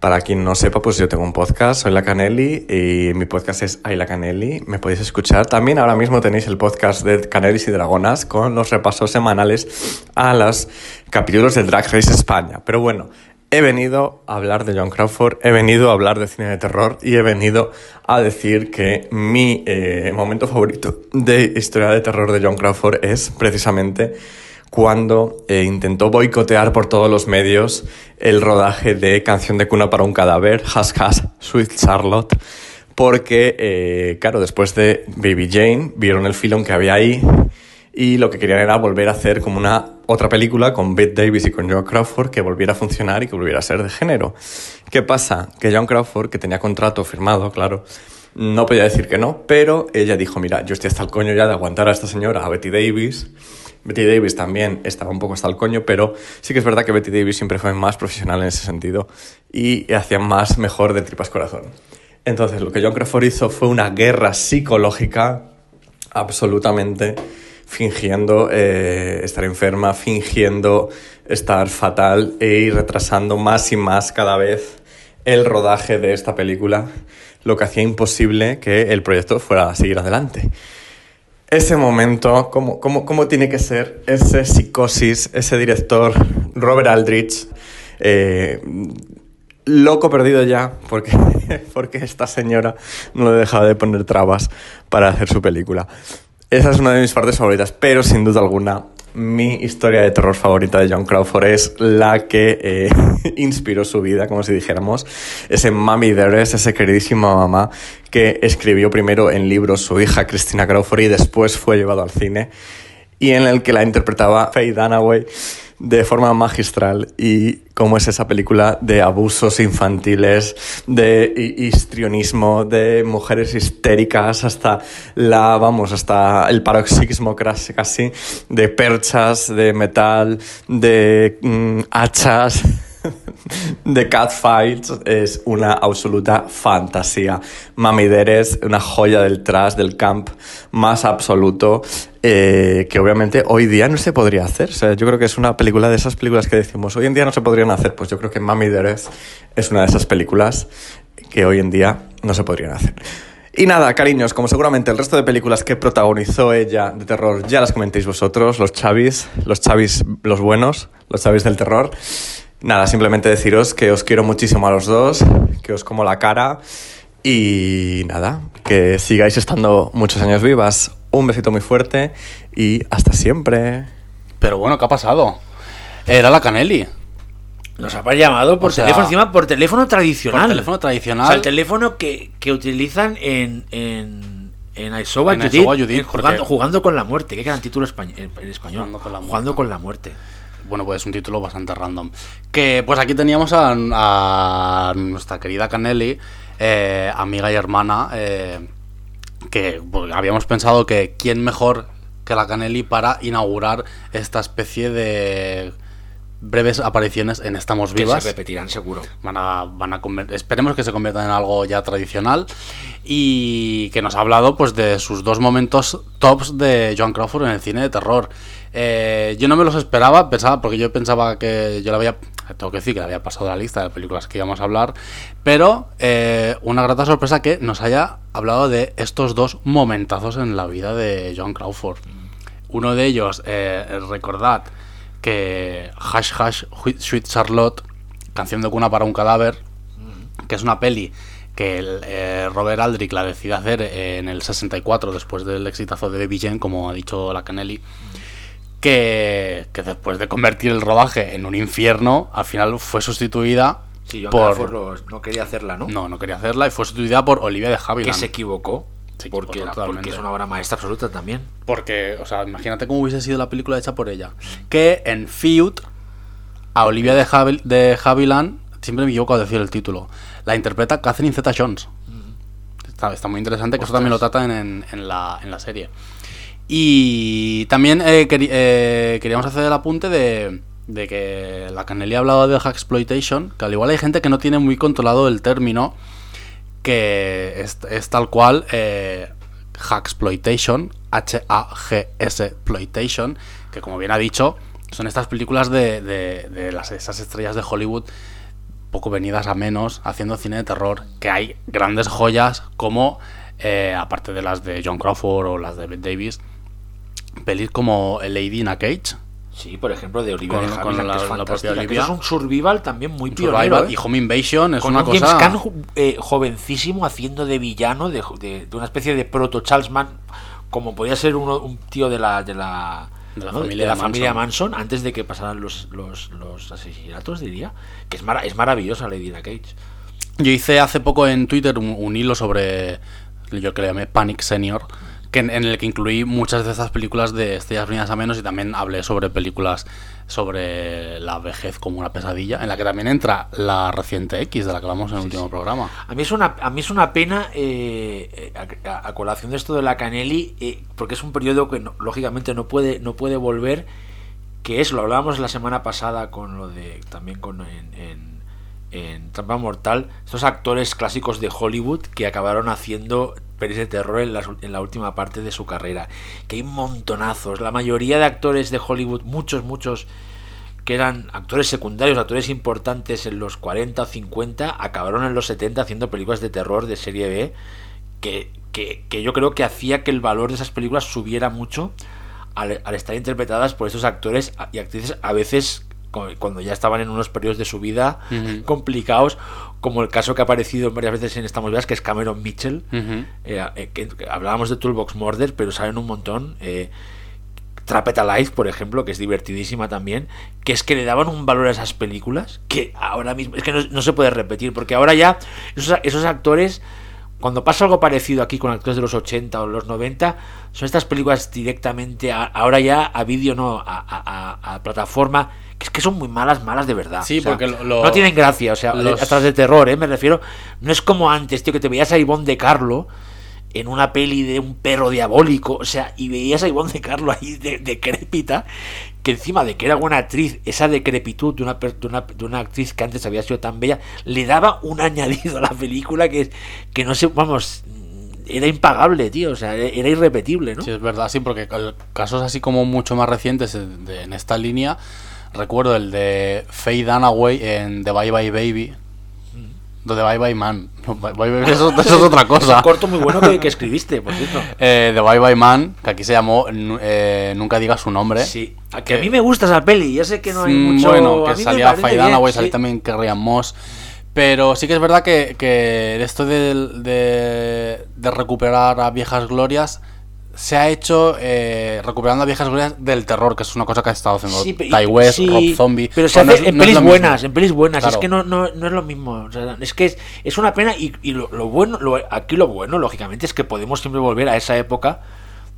Para quien no sepa, pues yo tengo un podcast, soy La Canelli y mi podcast es Ayla Canelli. Me podéis escuchar. También ahora mismo tenéis el podcast de Canelis y Dragonas con los repasos semanales a los capítulos de Drag Race España. Pero bueno, he venido a hablar de John Crawford, he venido a hablar de cine de terror y he venido a decir que mi eh, momento favorito de historia de terror de John Crawford es precisamente cuando eh, intentó boicotear por todos los medios el rodaje de Canción de cuna para un cadáver, Has Has, Sweet Charlotte, porque, eh, claro, después de Baby Jane vieron el filón que había ahí y lo que querían era volver a hacer como una otra película con Bette Davis y con John Crawford que volviera a funcionar y que volviera a ser de género. ¿Qué pasa? Que John Crawford, que tenía contrato firmado, claro, no podía decir que no, pero ella dijo, mira, yo estoy hasta el coño ya de aguantar a esta señora, a Betty Davis. Betty Davis también estaba un poco hasta el coño, pero sí que es verdad que Betty Davis siempre fue más profesional en ese sentido y hacía más mejor de tripas corazón. Entonces, lo que John Crawford hizo fue una guerra psicológica absolutamente fingiendo eh, estar enferma, fingiendo estar fatal e ir retrasando más y más cada vez el rodaje de esta película, lo que hacía imposible que el proyecto fuera a seguir adelante. Ese momento, ¿cómo, cómo, cómo tiene que ser ese psicosis, ese director, Robert Aldrich, eh, loco perdido ya, porque, porque esta señora no le dejaba de poner trabas para hacer su película. Esa es una de mis partes favoritas, pero sin duda alguna mi historia de terror favorita de John Crawford es la que eh, inspiró su vida, como si dijéramos. Ese Mami Dearest, ese queridísima mamá que escribió primero en libros su hija Christina Crawford y después fue llevado al cine y en el que la interpretaba Faye Dunaway de forma magistral y cómo es esa película de abusos infantiles, de hi- histrionismo, de mujeres histéricas, hasta la, vamos, hasta el paroxismo casi de perchas, de metal, de mm, hachas, de Catfights es una absoluta fantasía. Mamideres, una joya del trash, del camp más absoluto, eh, que obviamente hoy día no se podría hacer. Yo creo que es una película de esas películas que decimos, hoy en día no se podrían hacer. Pues yo creo que Mamideres es una de esas películas que hoy en día no se podrían hacer. Y nada, cariños, como seguramente el resto de películas que protagonizó ella de terror ya las comentéis vosotros, los chavis, los chavis los buenos, los chavis del terror. Nada, simplemente deciros que os quiero muchísimo a los dos, que os como la cara y nada, que sigáis estando muchos años vivas. Un besito muy fuerte y hasta siempre. Pero bueno, ¿qué ha pasado? Era la Canelli. Nos ha llamado por O sea, teléfono, encima por teléfono tradicional. Por teléfono tradicional. O sea, el teléfono que, que utilizan en, en, en Isoba En Judith, en jugando, porque- jugando con la muerte. ¿Qué gran título en en español? Jugando con la muerte. Jugando con la muerte. Bueno, pues es un título bastante random. Que pues aquí teníamos a, a nuestra querida Canelli, eh, amiga y hermana, eh, que pues, habíamos pensado que quién mejor que la Canelli para inaugurar esta especie de breves apariciones en Estamos Que Vivas. se repetirán seguro. Van a, van a esperemos que se conviertan en algo ya tradicional y que nos ha hablado pues de sus dos momentos tops de Joan Crawford en el cine de terror. Eh, yo no me los esperaba, pensaba porque yo pensaba que yo le había, tengo que decir que le había pasado la lista de películas que íbamos a hablar, pero eh, una grata sorpresa que nos haya hablado de estos dos momentazos en la vida de Joan Crawford. Uno de ellos, eh, recordad que Hash Hash Sweet Charlotte, canción de cuna para un cadáver, que es una peli que el, eh, Robert Aldrich la decide hacer en el 64 después del exitazo de Baby Jane, como ha dicho la Canelli, que, que después de convertir el rodaje en un infierno, al final fue sustituida Sí, por... No quería hacerla, ¿no? No, no quería hacerla y fue sustituida por Olivia de Que Havilland. se equivocó. Se porque, equivocó totalmente. porque es una obra maestra absoluta también. Porque, o sea, imagínate cómo hubiese sido la película hecha por ella. Que en Feud, a Olivia de, Havi- de Havilland, siempre me equivoco a decir el título, la interpreta Catherine Zeta Jones. Está, está muy interesante, que eso también lo tratan en, en la, en la serie. Y también eh, eh, queríamos hacer el apunte de, de que la Canelli ha hablado de Hacksploitation, que al igual hay gente que no tiene muy controlado el término, que es, tal cual eh, Hacksploitation, H-A-G-S Exploitation, que como bien ha dicho, son estas películas de, de- de las, esas estrellas de Hollywood poco venidas a menos haciendo cine de terror, que hay grandes joyas como, eh, aparte de las de John Crawford o las de Bette Davis, pelis como Lady in a Cage, Sí, por ejemplo, de Olivia Con- de con la- que es la propia que es un survival también muy pionero. Survival ¿eh? y Home Invasion, es Con una un James cosa... Caan eh, jovencísimo haciendo de villano, de, de- de una especie de proto Charles Mann, como podía ser uno- un tío de la de la, De la ¿no? familia Manson. familia Manson, antes de que pasaran los, los, los asesinatos, diría. Que es, mara- es maravillosa Lady Dina Cage. Yo hice hace poco en Twitter un, un hilo sobre, yo que le llamé Panic Senior, que en, en el que incluí muchas de estas películas de estrellas venidas a menos y también hablé sobre películas sobre la vejez como una pesadilla, en la que también entra la reciente X de la que hablamos en el último programa. A mí es una, a mí es una pena, eh, a, a- a colación de esto de la Canelli, eh, porque es un periodo que no- lógicamente no puede, no puede volver, que es, lo hablábamos la semana pasada con lo de, también con en, en, en Trampa Mortal, estos actores clásicos de Hollywood que acabaron haciendo pelis de terror en, la última parte de su carrera, que hay montonazos, la mayoría de actores de Hollywood, muchos, muchos, que eran actores secundarios, actores importantes en los 40 o 50, acabaron en los 70 haciendo películas de terror de serie B, que, que, que yo creo que hacía que el valor de esas películas subiera mucho al, al estar interpretadas por estos actores y actrices a veces cuando ya estaban en unos periodos de su vida complicados, como el caso que ha aparecido varias veces en Estamos Vivas, que es Cameron Mitchell, eh, eh, que, que hablábamos de Toolbox Murder, pero saben un montón. Eh, Trapeta Life, por ejemplo, que es divertidísima también, que es que le daban un valor a esas películas que ahora mismo es que no, no se puede repetir, porque ahora ya esos, esos actores, cuando pasa algo parecido aquí con actores de los 80 o los 90, son estas películas directamente, a- ahora ya a vídeo, no, a, a- a- a plataforma, que es que son muy malas, malas de verdad. Sí, O sea, porque lo- no tienen gracia, o sea, los- atrás de terror, ¿eh? me refiero, no es como antes, tío, que te veías a Ivonne de Carlo en una peli de un perro diabólico, o sea, y veías a Ivonne de Carlo ahí de, decrépita, que encima de que era buena actriz, esa decrepitud de una, de una, de una actriz que antes había sido tan bella, le daba un añadido a la película que, que no sé, vamos, era impagable, tío, o sea, era irrepetible, ¿no? Sí, es verdad, sí, porque casos así como mucho más recientes en esta línea, recuerdo el de Faye Dunaway en The Bye Bye Baby. De The Bye Bye Man. No, Bye Bye Baby, eso, eso es otra Un cosa. corto muy bueno que, que escribiste, por cierto. Eh, The Bye Bye Man, que aquí se llamó eh, Nunca digas su nombre. Sí, a que a mí me gusta esa peli, ya sé que no hay Mm, mucho... Bueno, que salía bien, Dunaway, sí. salía también Carrie Moss. Pero sí que es verdad que, que esto de, de, de recuperar a viejas glorias se ha hecho eh, recuperando a viejas glorias del terror, que es una cosa que ha estado haciendo Sí, Ty West, sí, Rob Zombie. Pero se no hace es- en no es pelis buenas, en pelis buenas. Claro. Es que no, no, no es lo mismo. o sea, es que es, es una pena y, y lo, lo bueno, lo- aquí lo bueno, lógicamente, es que podemos siempre volver a esa época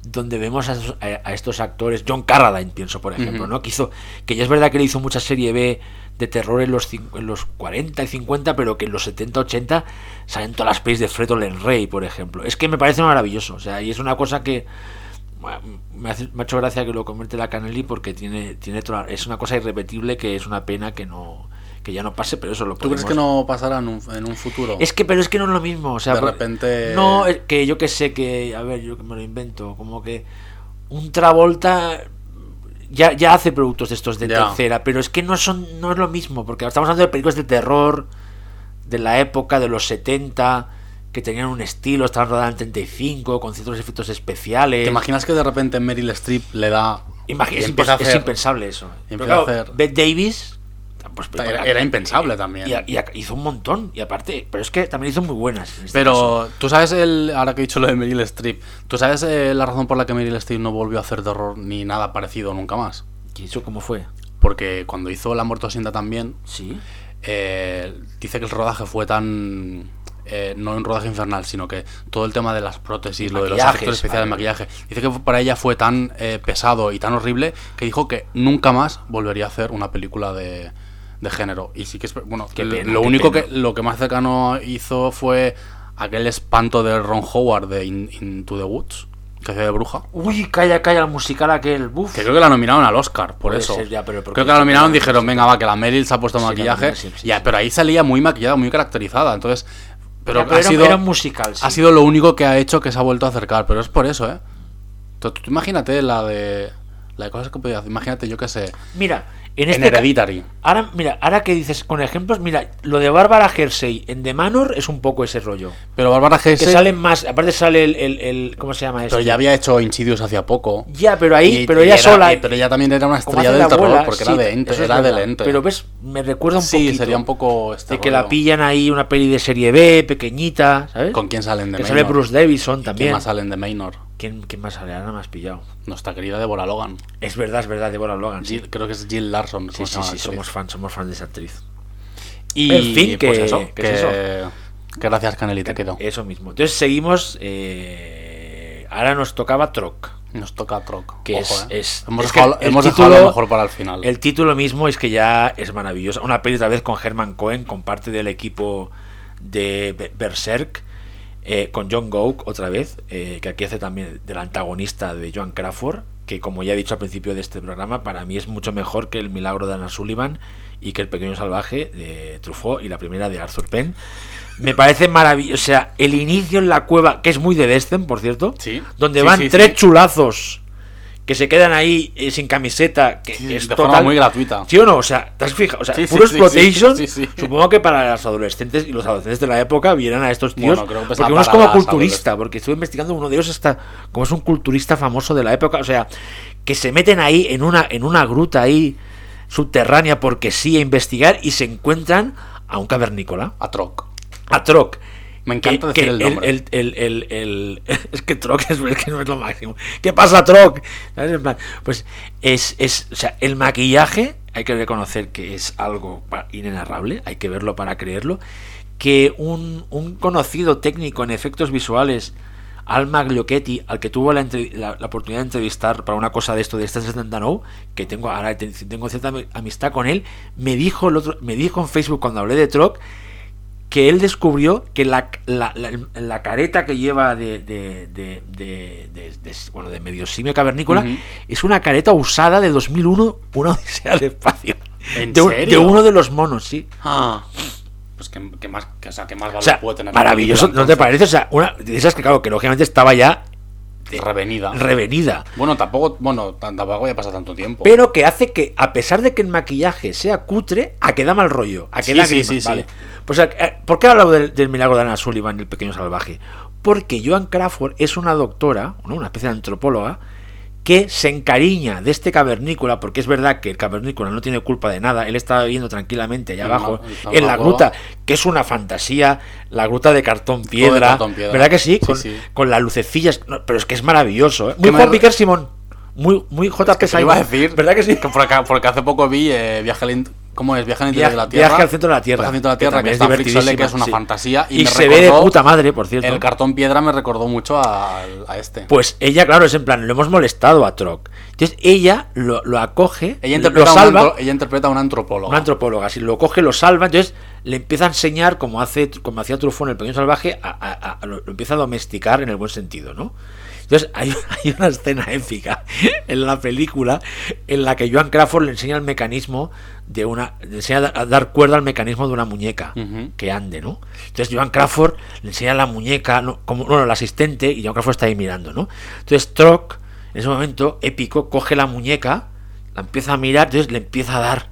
donde vemos a, a- estos actores, John Carradine, pienso, por ejemplo. ¿no? Que hizo, que ya es verdad que le hizo mucha serie B de terror en los, en los 40 y 50, pero que en los 70, 80 salen todas las pelis de Fred Olen Rey, por ejemplo. Es que me parece maravilloso, o sea, y es una cosa que me, hace- me ha hecho gracia que lo comente la Canelli porque tiene, tiene toda- es una cosa irrepetible que es una pena que no que ya no pase, pero eso lo ¿Tú crees podemos- que no pasará en un, en un futuro? Es que, pero es que no es lo mismo. O sea, De repente- No, es que yo que sé que. A ver, yo que me lo invento. Como que. Un Travolta. Ya, ya hace productos de estos de Ya. tercera, pero es que no son no es lo mismo, porque estamos hablando de películas de terror de la época de los 70 que tenían un estilo, estaban rodadas en 35 con ciertos efectos especiales. ¿Te imaginas que de repente Meryl Streep le da... Imagina- es, impensable eso. Pero claro, Bette Davis pues, Era- era impensable también. Y, y- hizo un montón. Y aparte, pero es que también hizo muy buenas. caso. Pero tú sabes, el, ahora que he dicho lo de Meryl Streep, ¿tú sabes eh, la razón por la que Meryl Streep no volvió a hacer terror ni nada parecido nunca más? ¿Y eso cómo fue? Porque cuando hizo La Muerto Sienta también, Sí. eh, dice que el rodaje fue tan... eh, no un rodaje infernal, sino que todo el tema de las prótesis, lo de los efectos especiales, vale. maquillaje, dice que para ella fue tan eh, pesado y tan horrible que dijo que nunca más volvería a hacer una película de, de género. Y sí que es... Bueno, Qué pena, lo qué único pena. que lo que más cercano hizo fue aquel espanto de Ron Howard de In- Into the Woods, que hacía de bruja. Uy, calla, calla, el musical aquel. Buf. Que creo que la nominaron al Oscar, por Puede eso. ser ya, pero creo que la nominaron, dijeron, venga, va, que la Meryl se ha puesto Sí, la maquillaje. Sí, sí, ya, pero ahí salía muy maquillada, muy caracterizada. Entonces, pero, Ya, pero ha, era- sido, era musical, ha sido lo único que ha hecho que se ha vuelto a acercar. Pero es por eso, ¿eh? Tú, tú imagínate la de. La de cosas que podía hacer. Imagínate, yo qué sé. Mira, en este Hereditary. Ahora, mira, ahora que dices con ejemplos, mira, lo de Bárbara Hersey en The Manor es un poco ese rollo. Pero Bárbara Que Hesse. salen más, aparte sale el, el, el- ¿cómo se llama eso? Pero ya había hecho Insidious hacía poco. Ya, pero ahí, Y- pero y ella era- sola. pero ella también era una estrella hace del terror, abuela, porque sí, era de ente. es Era de verdad. lente. Pero ves, me recuerda un sí, poquito. sería un poco. Este de que la pillan ahí una peli de serie B, pequeñita, ¿sabes? ¿Con quién salen de que sale? Bruce Davison ¿Quién también. más salen de Maynor? ¿Quién, quién más sale? Ahora me has pillado. Nuestra querida Deborah Logan. Es verdad, es verdad, Deborah Logan. Sí, creo que es Jill Larson. sí, ¿cómo se sí, sí, somos fans, somos fans de esa actriz. Y En fin, que- pues eso, que que, es eso. que gracias Caneli, te quedo. Eso mismo. Entonces seguimos. eh, ahora nos tocaba Troc. Nos toca Troc. Que Ojo, es, eh. es- hemos es que dejado, el hemos título- dejado lo mejor para el final. El título mismo es que ya es maravilloso. Una peli otra vez con Herman Cohen, con parte del equipo de Be- Berserk, eh, con John Gouk otra vez, eh, que aquí hace también del antagonista de Joan Crawford, que como ya he dicho al principio de este programa, para mí es mucho mejor que El milagro de Anna Sullivan y que El pequeño salvaje de Truffaut y la primera de Arthur Penn. Me parece maravilloso. O sea, el inicio en la cueva, que es muy de Destin, por cierto, Sí. donde Sí, van sí, tres chulazos que se quedan ahí eh, sin camiseta, que Sí, es de total, forma muy gratuita. ¿Sí o no? O sea, ¿te has fijado? O sea, Sí, puro sí, exploitation. Supongo que para los adolescentes y los adolescentes de la época vieran a estos tíos. Bueno, creo que porque uno es como culturista, porque estuve investigando, uno de ellos está como es un culturista famoso de la época. O sea, que se meten ahí en una, en una gruta ahí subterránea porque sí a investigar y se encuentran a un cavernícola, A Troc. a Troc. Me encanta que- decir el nombre. el- el- el- es que Troc es, es que no es lo máximo. ¿Qué pasa, Troc? Pues es, es, o sea, el maquillaje, hay que reconocer que es algo inenarrable, hay que verlo para creerlo. Que un, un conocido técnico en efectos visuales, Alma Gliochetti, al que tuvo la, entre- la- la oportunidad de entrevistar para una cosa de esto de este 79, que tengo ahora te- tengo cierta ami- amistad con él, me dijo el otro, me dijo en Facebook cuando hablé de Troc que él descubrió que la, la, la- la careta que lleva de, de, de, bueno, de medio simio cavernícola es una careta usada de 2001, una odisea al espacio. ¿En de, un- serio? de uno de los monos, sí. Ah. Pues que, que más, que, o sea, que más valor O sea, puede tener. maravilloso, ¿no te parece? O sea, una de esas que, claro, que lógicamente estaba ya Revenida. revenida. bueno, tampoco, bueno, tampoco ya pasa tanto tiempo. Pero que hace que, a pesar de que el maquillaje sea cutre, a que da mal rollo. A que Sí, da sí, sí, vale. Pues, eh, ¿por qué he hablado del, del milagro de Anna Sullivan, el pequeño salvaje? Porque Joan Crawford es una doctora, ¿no? una especie de antropóloga, que se encariña de este cavernícola, porque es verdad que el cavernícola no tiene culpa de nada, él estaba viviendo tranquilamente allá abajo, está en la gruta, que es una fantasía, la gruta de cartón piedra, cartón piedra. ¿verdad que sí? Sí, Con, sí. con las lucecillas, no, pero es que es maravilloso, ¿eh? Muy Juan Piquer Simón, muy, muy JP Es que lo iba a decir. ¿verdad que sí? porque, porque hace poco vi eh, Viaje al ¿Cómo es? Viaje al interior de la Tierra. Viaje al centro de la Tierra. Viaje al centro de la Tierra, que, divertidísima, Sole, que es una sí. fantasía. Y, me se ve de puta madre, por cierto. El cartón piedra me recordó mucho a, a este. Pues ella, claro, es en plan, lo hemos molestado a Troc. Entonces ella lo, lo acoge, ella, lo interpreta una salva, antro- ella interpreta a una antropóloga. una antropóloga, si lo coge, lo salva, entonces le empieza a enseñar, como hace como hacía Truffaut en El Pequeño Salvaje, a- a- lo, lo empieza a domesticar en el buen sentido, ¿no? Entonces hay, hay una escena épica en la película en la que Joan Crawford le enseña el mecanismo de una. le enseña a dar cuerda al mecanismo de una muñeca que ande, ¿no? Entonces Joan Crawford le enseña la muñeca, ¿no? como bueno, el asistente, y Joan Crawford está ahí mirando, ¿no? Entonces Troc, en ese momento épico, coge la muñeca, la empieza a mirar, entonces le empieza a dar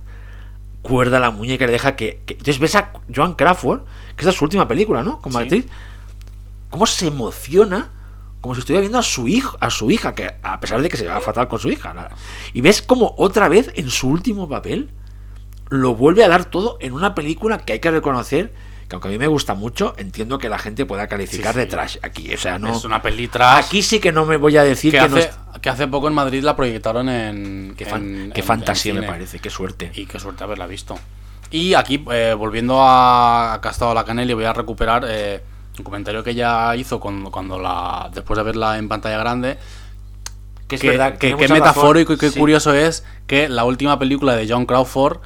cuerda a la muñeca y le deja que, que- Entonces ves a Joan Crawford, que esta es su última película, ¿no? Como Sí. actriz, cómo se emociona como si estuviera viendo a su hijo, a su hija, que a pesar de que se lleva fatal con su hija. la- Y ves como otra vez en su último papel lo vuelve a dar todo en una película que hay que reconocer que aunque a mí me gusta mucho, entiendo que la gente pueda calificar Sí, de trash aquí. O sea, no. Es una peli trash Aquí sí que no me voy a decir que, que, no hace, es- que hace poco en Madrid la proyectaron en. qué, fan- en- qué en- fantasía en me parece, qué suerte. Y qué suerte haberla visto. Y aquí, eh, volviendo a, a Castado la Canelli, voy a recuperar eh, un comentario que ella hizo cuando, cuando la después de verla en pantalla grande. Que es que, verdad, que- qué razón. metafórico y qué Sí. curioso es que la última película de John Crawford,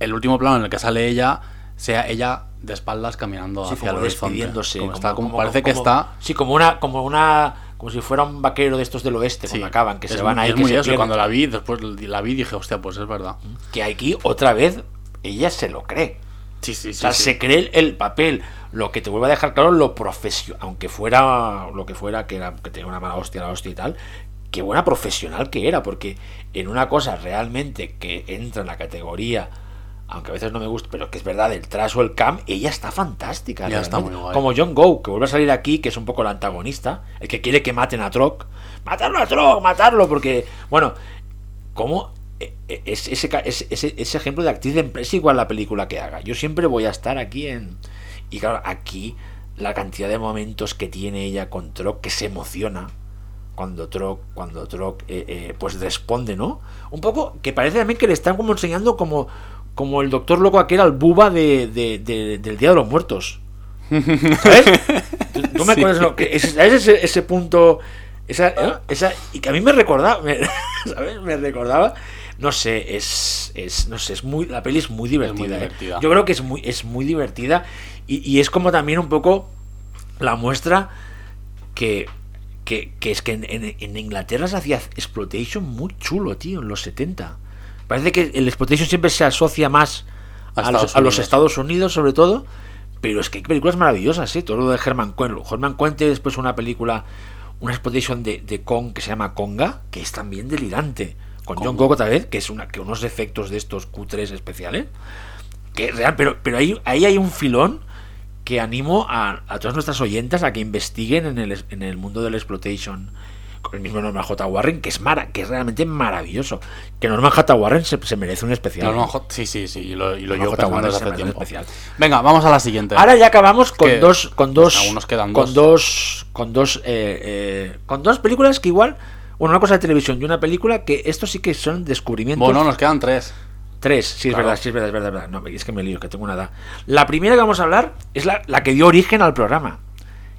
el último plano en el que sale ella, sea ella de espaldas caminando Sí, hacia el horizonte. Como como- está- como como- parece que está. Sí, como una, como una. Como si fuera un vaquero de estos del oeste, Sí, cuando acaban, que es se van ahí. es que muy se eso, cuando la vi, después la vi y dije, hostia, pues es verdad. Que aquí, otra vez, ella se lo cree. Sí, sí, O sí. sea, sí. se cree el, el papel. Lo que te vuelve a dejar claro lo profesional. Aunque fuera lo que fuera, que, era, que tenía una mala hostia la hostia y tal. Qué buena profesional que era. Porque en una cosa realmente que entra en la categoría. Aunque a veces no me gusta, pero que es verdad, el trash o el cam, ella está fantástica. Ella está realmente. muy guay. Como John Go, que vuelve a salir aquí, que es un poco el antagonista, el que quiere que maten a Troc. ¡Matarlo a Troc! ¡Matarlo! Porque, bueno, como ese, ca- ese, ese- ese ejemplo de actriz de empresa igual la película que haga. Yo siempre voy a estar aquí en... Y claro, aquí la cantidad de momentos que tiene ella con Troc que se emociona cuando Troc, cuando Troc eh, eh, pues responde, ¿no? Un poco que parece también que le están como enseñando como, como el doctor loco aquel al buba de, de- de- del Día de los Muertos. ¿Sabes? ¿Tú, tú me Sí. acuerdas lo que es, ¿sabes ese, ese punto? Esa, ¿eh? esa, y que a mí me recordaba, me, ¿sabes? Me recordaba, no sé, es, es, no sé, es muy, la peli es muy divertida. ¿eh? divertida. Yo creo que es muy, es muy divertida y, y es como también un poco la muestra que, que, que es que en, en- en Inglaterra se hacía exploitation muy chulo, tío, en los 70. Parece que el exploitation siempre se asocia más A a, los, Estados a los Unidos. Estados Unidos, sobre todo. Pero es que hay películas maravillosas, ¿eh? Todo lo de Herman Cohen. Herman Cohen tiene después una película, una exploitation de, de Kong que se llama Conga, que es también delirante. Con John Coco otra vez, que es una, que unos efectos de estos Q3 especiales. Que es real, pero, pero ahí, ahí hay un filón que animo a, a todas nuestras oyentas a que investiguen en el, en el mundo del exploitation con el mismo Norman J. Warren, que es, mara, que es realmente maravilloso. Que Norman J. Warren se, se merece un especial. Norman Hot- sí, sí, sí, y lo, y lo llevo J. hace tiempo. especial. Venga, vamos a la siguiente. Ahora ya acabamos con Que- dos, con dos, aún nos quedan con dos. dos, con dos, eh, eh, con dos películas que igual, bueno, una cosa de televisión y una película que estos sí que son descubrimientos. Bueno, nos quedan tres. Tres, sí, es verdad, sí, es verdad, es verdad, es verdad. No, es que me lío, que tengo una edad. La primera que vamos a hablar es la, la que dio origen al programa,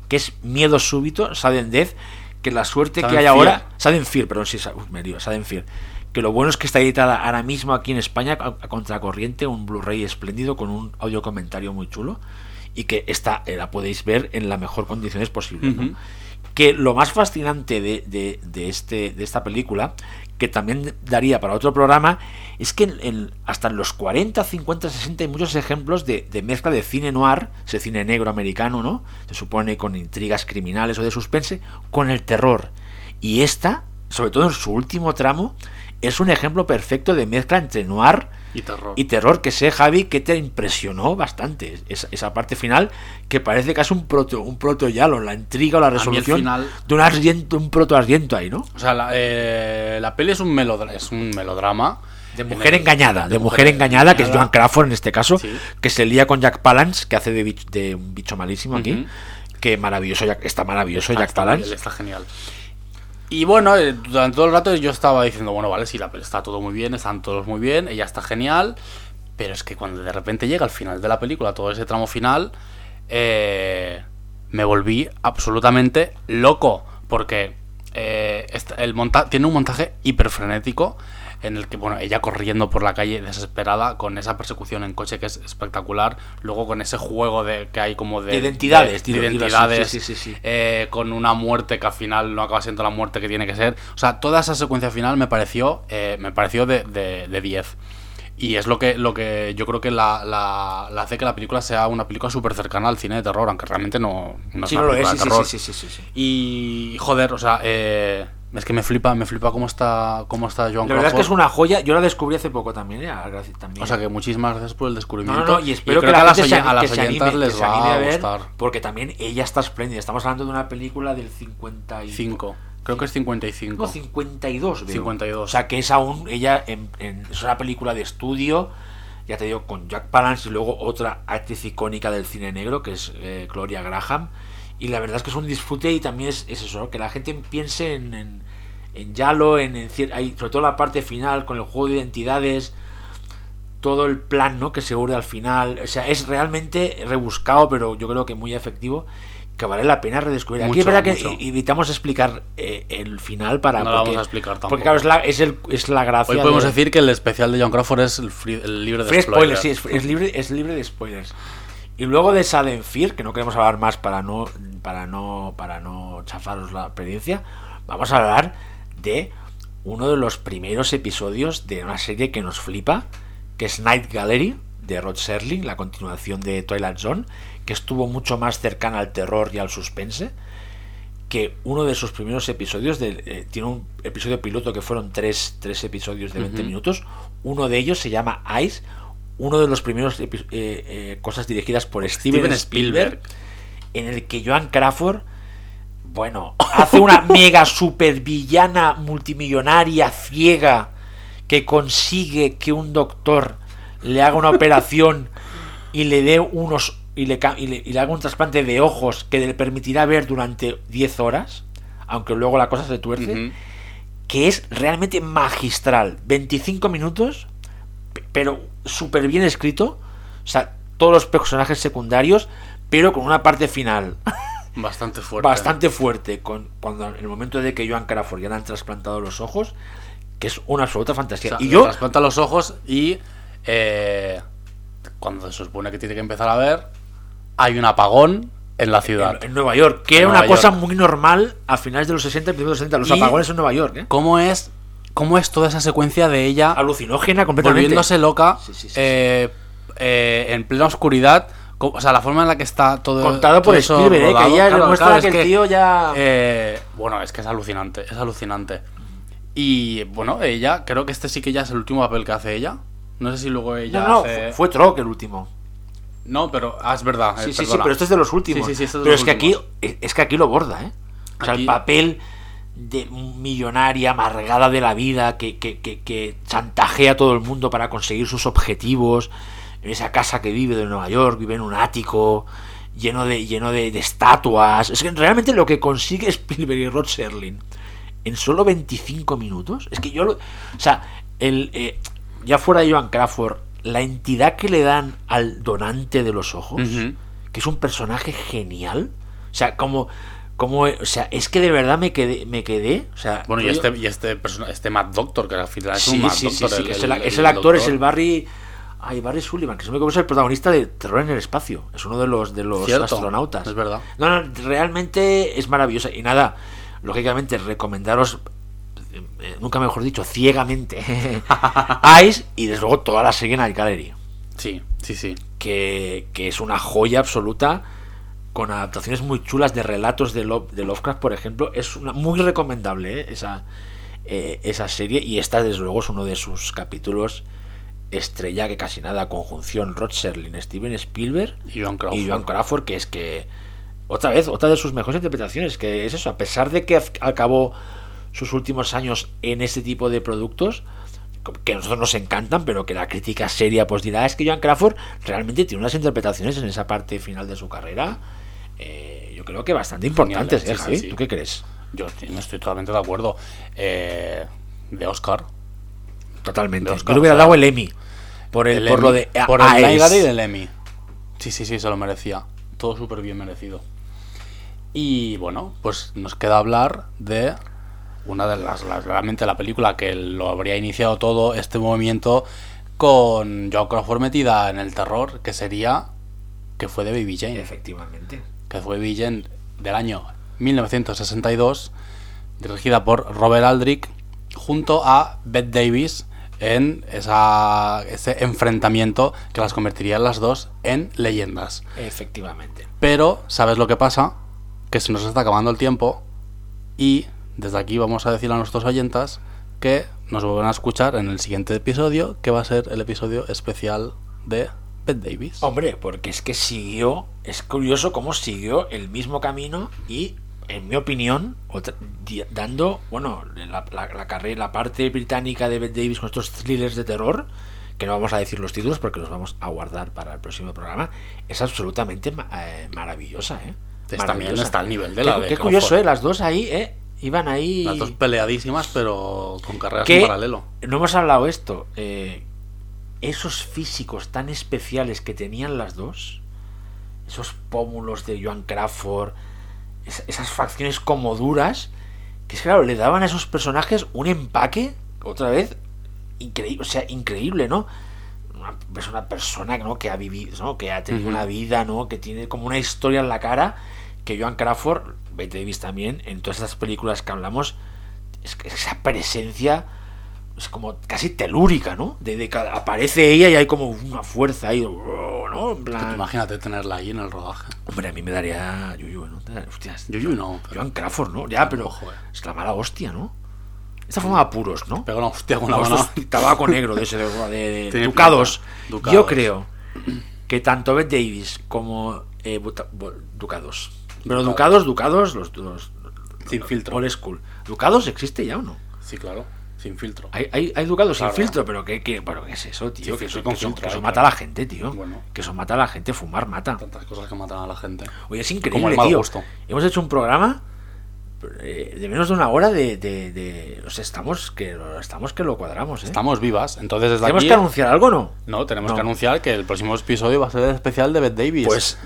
que es Miedo Súbito, Sudden Death, que la suerte Sudden que hay Fear. ahora... Sudden Fear, perdón, sí, uf, me lío, Sudden Fear. Que lo bueno es que está editada ahora mismo aquí en España a, a contracorriente, un Blu-ray espléndido con un audio comentario muy chulo y que esta eh, la podéis ver en la mejor condiciones posible. ¿no? Que lo más fascinante de, de- de este, de esta película, que también daría para otro programa, es que en- hasta en los 40, 50, 60 hay muchos ejemplos de, de mezcla de cine noir, ese cine negro americano, ¿no? Se supone con intrigas criminales o de suspense, con el terror. Y esta, sobre todo en su último tramo, es un ejemplo perfecto de mezcla entre noir Y terror. y terror que sé, Javi, que te impresionó bastante. Esa, esa parte final que parece casi un proto, un proto yalo, la intriga o la resolución final- de un ardiento, un proto ardiento ahí, ¿no? O sea, la, eh, la peli es un, melodra- es un melodrama. De mujer engañada, de, mujer engañada, que es Joan Crawford en este caso, Sí. que se lía con Jack Palance, que hace de, bich- de un bicho malísimo aquí. Que maravilloso, Jack- está maravilloso Ah, Jack está, Palance. está genial. Y bueno, eh, durante todo el rato yo estaba diciendo, bueno, vale, sí, la está todo muy bien, están todos muy bien, ella está genial, Pero es que cuando de repente llega al final de la película, todo ese tramo final, eh, me volví absolutamente loco. Porque eh, el monta tiene un montaje hiperfrenético en el que, bueno, ella corriendo por la calle desesperada con esa persecución en coche que es espectacular. Luego con ese juego de que hay como de, De identidades, de- de identidades, sí, sí, sí, eh, con una muerte que al final no acaba siendo la muerte que tiene que ser. O sea, toda esa secuencia final me pareció, eh, me pareció de, de, de 10. Y es lo que, lo que yo creo que la, la- la hace que la película sea una película súper cercana al cine de terror, aunque realmente no, no es Sí, una no lo es, película sí, de sí, terror. sí, sí, sí, sí, sí. Y joder, o sea, eh, es que me flipa, me flipa cómo está, cómo está Joan La verdad es que es una joya. Yo la descubrí hace poco también, ¿eh? Gracias- también. O sea que muchísimas gracias por el descubrimiento. no, no, y espero que, la a las, a las que anime, oyentas que les va a ver, gustar. porque también ella está espléndida. Estamos hablando de una película del 50 y... 5. Creo que es 55. No, 52, veo. 52. O sea, que es aún ella en, en- es una película de estudio, ya te digo, con Jack Palance y luego otra actriz icónica del cine negro, que es eh, Gloria Graham. Y la verdad es que es un disfrute y también es, es eso, ¿no? que la gente piense en, en, en Yalo, en, en ahí, sobre todo la parte final, con el juego de identidades, todo el plan ¿no? que se urde al final. O sea, es realmente rebuscado, pero yo creo que muy efectivo. Que vale la pena redescubrir. Aquí es Mucho, verdad que evitamos explicar eh, el final para. No lo porque, vamos a explicar tampoco. Porque, claro, es la, es el, es la gracia. Hoy podemos de- decir que el especial de John Crawford es el, free- el libre de Free spoilers. spoilers, sí, es, es libre, es libre de spoilers. Y luego de Salem Fear, que no queremos hablar más para no, para no, para no chafaros la experiencia, vamos a hablar de uno de los primeros episodios de una serie que nos flipa, que es Night Gallery, de Rod Serling, la continuación de Twilight Zone, que estuvo mucho más cercana al terror y al suspense que uno de sus primeros episodios de- eh, tiene un episodio piloto que fueron tres, tres episodios de 20 minutos. Uno de ellos se llama Ice, uno de los primeros eh, eh, cosas dirigidas por Steven, Steven Spielberg, Spielberg. en el que Joan Crawford, bueno, hace una mega supervillana multimillonaria ciega que consigue que un doctor le haga una operación y le dé unos y le, ca- y le, y le haga un trasplante de ojos que le permitirá ver durante 10 horas, aunque luego la cosa se tuerce, que es realmente magistral. 25 minutos, pero súper bien escrito. O sea, todos los personajes secundarios, pero con una parte final Bastante fuerte. bastante fuerte. Con, cuando en el momento de que Joan Crawford ya le han trasplantado los ojos, que es una absoluta O fantasía. sea, y yo, trasplanta los ojos y eh, cuando se supone que tiene que empezar a ver, hay un apagón en la ciudad. en, en Nueva York, que En era una cosa muy normal a finales de los 60 y principios de los 70, los apagones en Nueva York, ¿eh? ¿Cómo es, ¿Cómo es toda esa secuencia de ella Alucinógena completamente. volviéndose loca Sí, sí, sí, eh, eh, en plena oscuridad? O sea, la forma en la que está todo. Contado por todo eso Spielberg, ¿eh? que ya claro, demuestra claro, que el tío ya... eh, bueno, es que es alucinante, es alucinante. Y bueno, ella, creo que este sí que ya es el último papel que hace ella. No sé si luego ella no, no, hace- fue, fue Troc el último. No, pero. Ah, es verdad. eh, Sí, sí, sí, pero este es de los últimos. Sí, sí, sí, este es de pero los es que aquí es es que aquí lo borda, ¿eh? O sea, Aquí- el papel de millonaria, amargada de la vida, que, que, que, que chantajea a todo el mundo para conseguir sus objetivos, en esa casa que vive de Nueva York, vive en un ático, lleno de, lleno de, de estatuas. Es que realmente lo que consigue Spielberg y Rod Serling en solo 25 minutos, es que yo lo... O sea, el, eh, ya fuera de Joan Crawford, la entidad que le dan al donante de los ojos, que es un personaje genial. O sea, como, como, o sea, es que de verdad me quedé, me quedé, o sea, Bueno, y este, y este, persona, este Mad Doctor, que al final es sí, un sí, sí, Doctor. sí, es el, es el actor, es el Barry, ay, Barry Sullivan, que se me es el protagonista de Terror en el espacio, es uno de los de los Cierto, astronautas. es verdad. No, no, realmente es maravillosa y nada, lógicamente recomendaros eh, nunca mejor dicho, ciegamente Ice y desde luego toda la serie Night Gallery Sí, sí, sí. que, que es una joya absoluta con adaptaciones muy chulas de relatos de, Lo- de Lovecraft, por ejemplo. Es una, muy recomendable ¿eh? esa, eh, esa serie y esta desde luego es uno de sus capítulos estrella que casi nada, conjunción Rod Serling, Steven Spielberg Y Joan Crawford. y Joan Crawford, que es que otra vez, otra de sus mejores interpretaciones, que es eso, a pesar de que acabó sus últimos años en este tipo de productos, que a nosotros nos encantan, pero que la crítica seria pues dirá, es que Joan Crawford realmente tiene unas interpretaciones en esa parte final de su carrera, eh, yo creo que bastante importantes, ¿eh, Javi? ¿Tú qué crees? Yo estoy, no estoy totalmente de acuerdo. Eh, de Oscar. Totalmente. De Oscar, Yo le hubiera o sea, dado el Emmy. Por, el, El por Emmy- lo de A- por el. Niagara y el Emmy. Sí, sí, sí, se lo merecía. Todo súper bien merecido. Y bueno, pues nos queda hablar de una de las, las- realmente la película que lo habría iniciado todo este movimiento con Joan Crawford metida en el terror, que sería que fue de Baby Jane, Efectivamente. Que fue Jane del año 1962, dirigida por Robert Aldrich, junto a Bette Davis en esa, ese enfrentamiento que las convertiría las dos en leyendas. Efectivamente. Pero, ¿sabes lo que pasa? Que se nos está acabando el tiempo y desde aquí vamos a decir a nuestros oyentas que nos vuelvan a escuchar en el siguiente episodio, que va a ser el episodio especial de Bette Davis. Hombre, porque es que siguió, es curioso cómo siguió el mismo camino y, en mi opinión, otra- dando, bueno, la, la, la carrera, la parte británica de Bette Davis con estos thrillers de terror, que no vamos a decir los títulos porque los vamos a guardar para el próximo programa, es absolutamente ma- eh, maravillosa, ¿eh? También está al nivel de Qué- la de Qué curioso. ¿eh? Las dos ahí, ¿eh? Iban ahí... Las dos peleadísimas, pero con carreras en paralelo. no hemos hablado esto eh, esos físicos tan especiales que tenían las dos esos pómulos de Joan Crawford es- esas facciones como duras que es claro le daban a esos personajes un empaque otra vez increíble o sea increíble no una, es una persona ¿no? que ha vivido ¿no? que ha tenido una vida no que tiene como una historia en la cara que Joan Crawford Bette Davis también en todas estas películas que hablamos es que esa presencia es como casi telúrica, ¿no? De, de aparece ella y hay como una fuerza ahí, ¿no? En plan, Imagínate tenerla ahí en el rodaje. hombre, a mí me daría yuyu, ¿no? Hostias, Yuyu no, pero Joan Crawford, ¿no? Ya, pero es la mala hostia, ¿no? Esta forma de apuros, ¿no? pega una hostia con la mano. tabaco negro de ese de, de- de ducados. Ducados. Yo creo que tanto Bette Davis como eh, Buta- Bu- ducados. Pero ducados, ducados, los, los Sin filtro. old school. ¿Ducados existe ya o no? Sí, claro, sin filtro. Hay, hay, hay ducados Claro. sin filtro, pero ¿qué, qué, pero ¿qué es eso, tío? Que eso, con que eso- filtro que eso hay, mata a la gente, tío. Bueno. Que eso mata a la gente, fumar mata. Tantas cosas que matan a la gente. Oye, es Como increíble, el mal tío. gusto. Hemos hecho un programa eh, de menos de una hora de... de, de- o sea, estamos que, lo- estamos que lo cuadramos, ¿eh? Estamos vivas, entonces desde ¿Tenemos aquí... que anunciar algo o no? No, tenemos No. que anunciar que el próximo episodio va a ser el especial de Bette Davis. Pues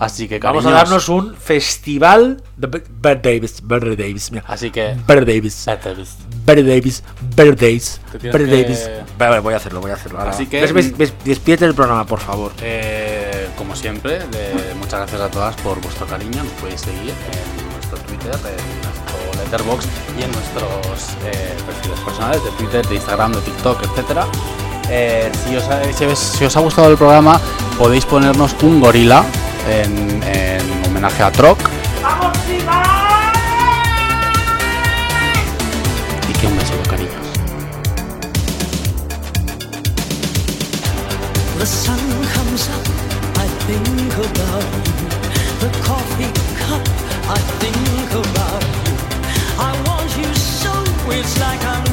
Así que vamos a darnos un festival de Bette Davis. Bette Davis, mira. Así que... Bette Davis. Bette Davis. Bette Davis. Bette Davis. Que-. Vale, voy a hacerlo, voy a hacerlo. ahora. Así que- ves, despídete del programa, por favor. Eh, como siempre, de- muchas gracias a todas por vuestro cariño. Nos podéis seguir en nuestro Twitter, en nuestro Letterboxd y en nuestros eh, perfiles personales de Twitter, de Instagram, de TikTok, etc. si, os ha, si os- si os ha gustado el programa, podéis ponernos un gorila en, en homenaje a Troc. Y que un beso cariños. The sun comes up, I think about you. The coffee cup, I think about you. I want you so, it's like I'm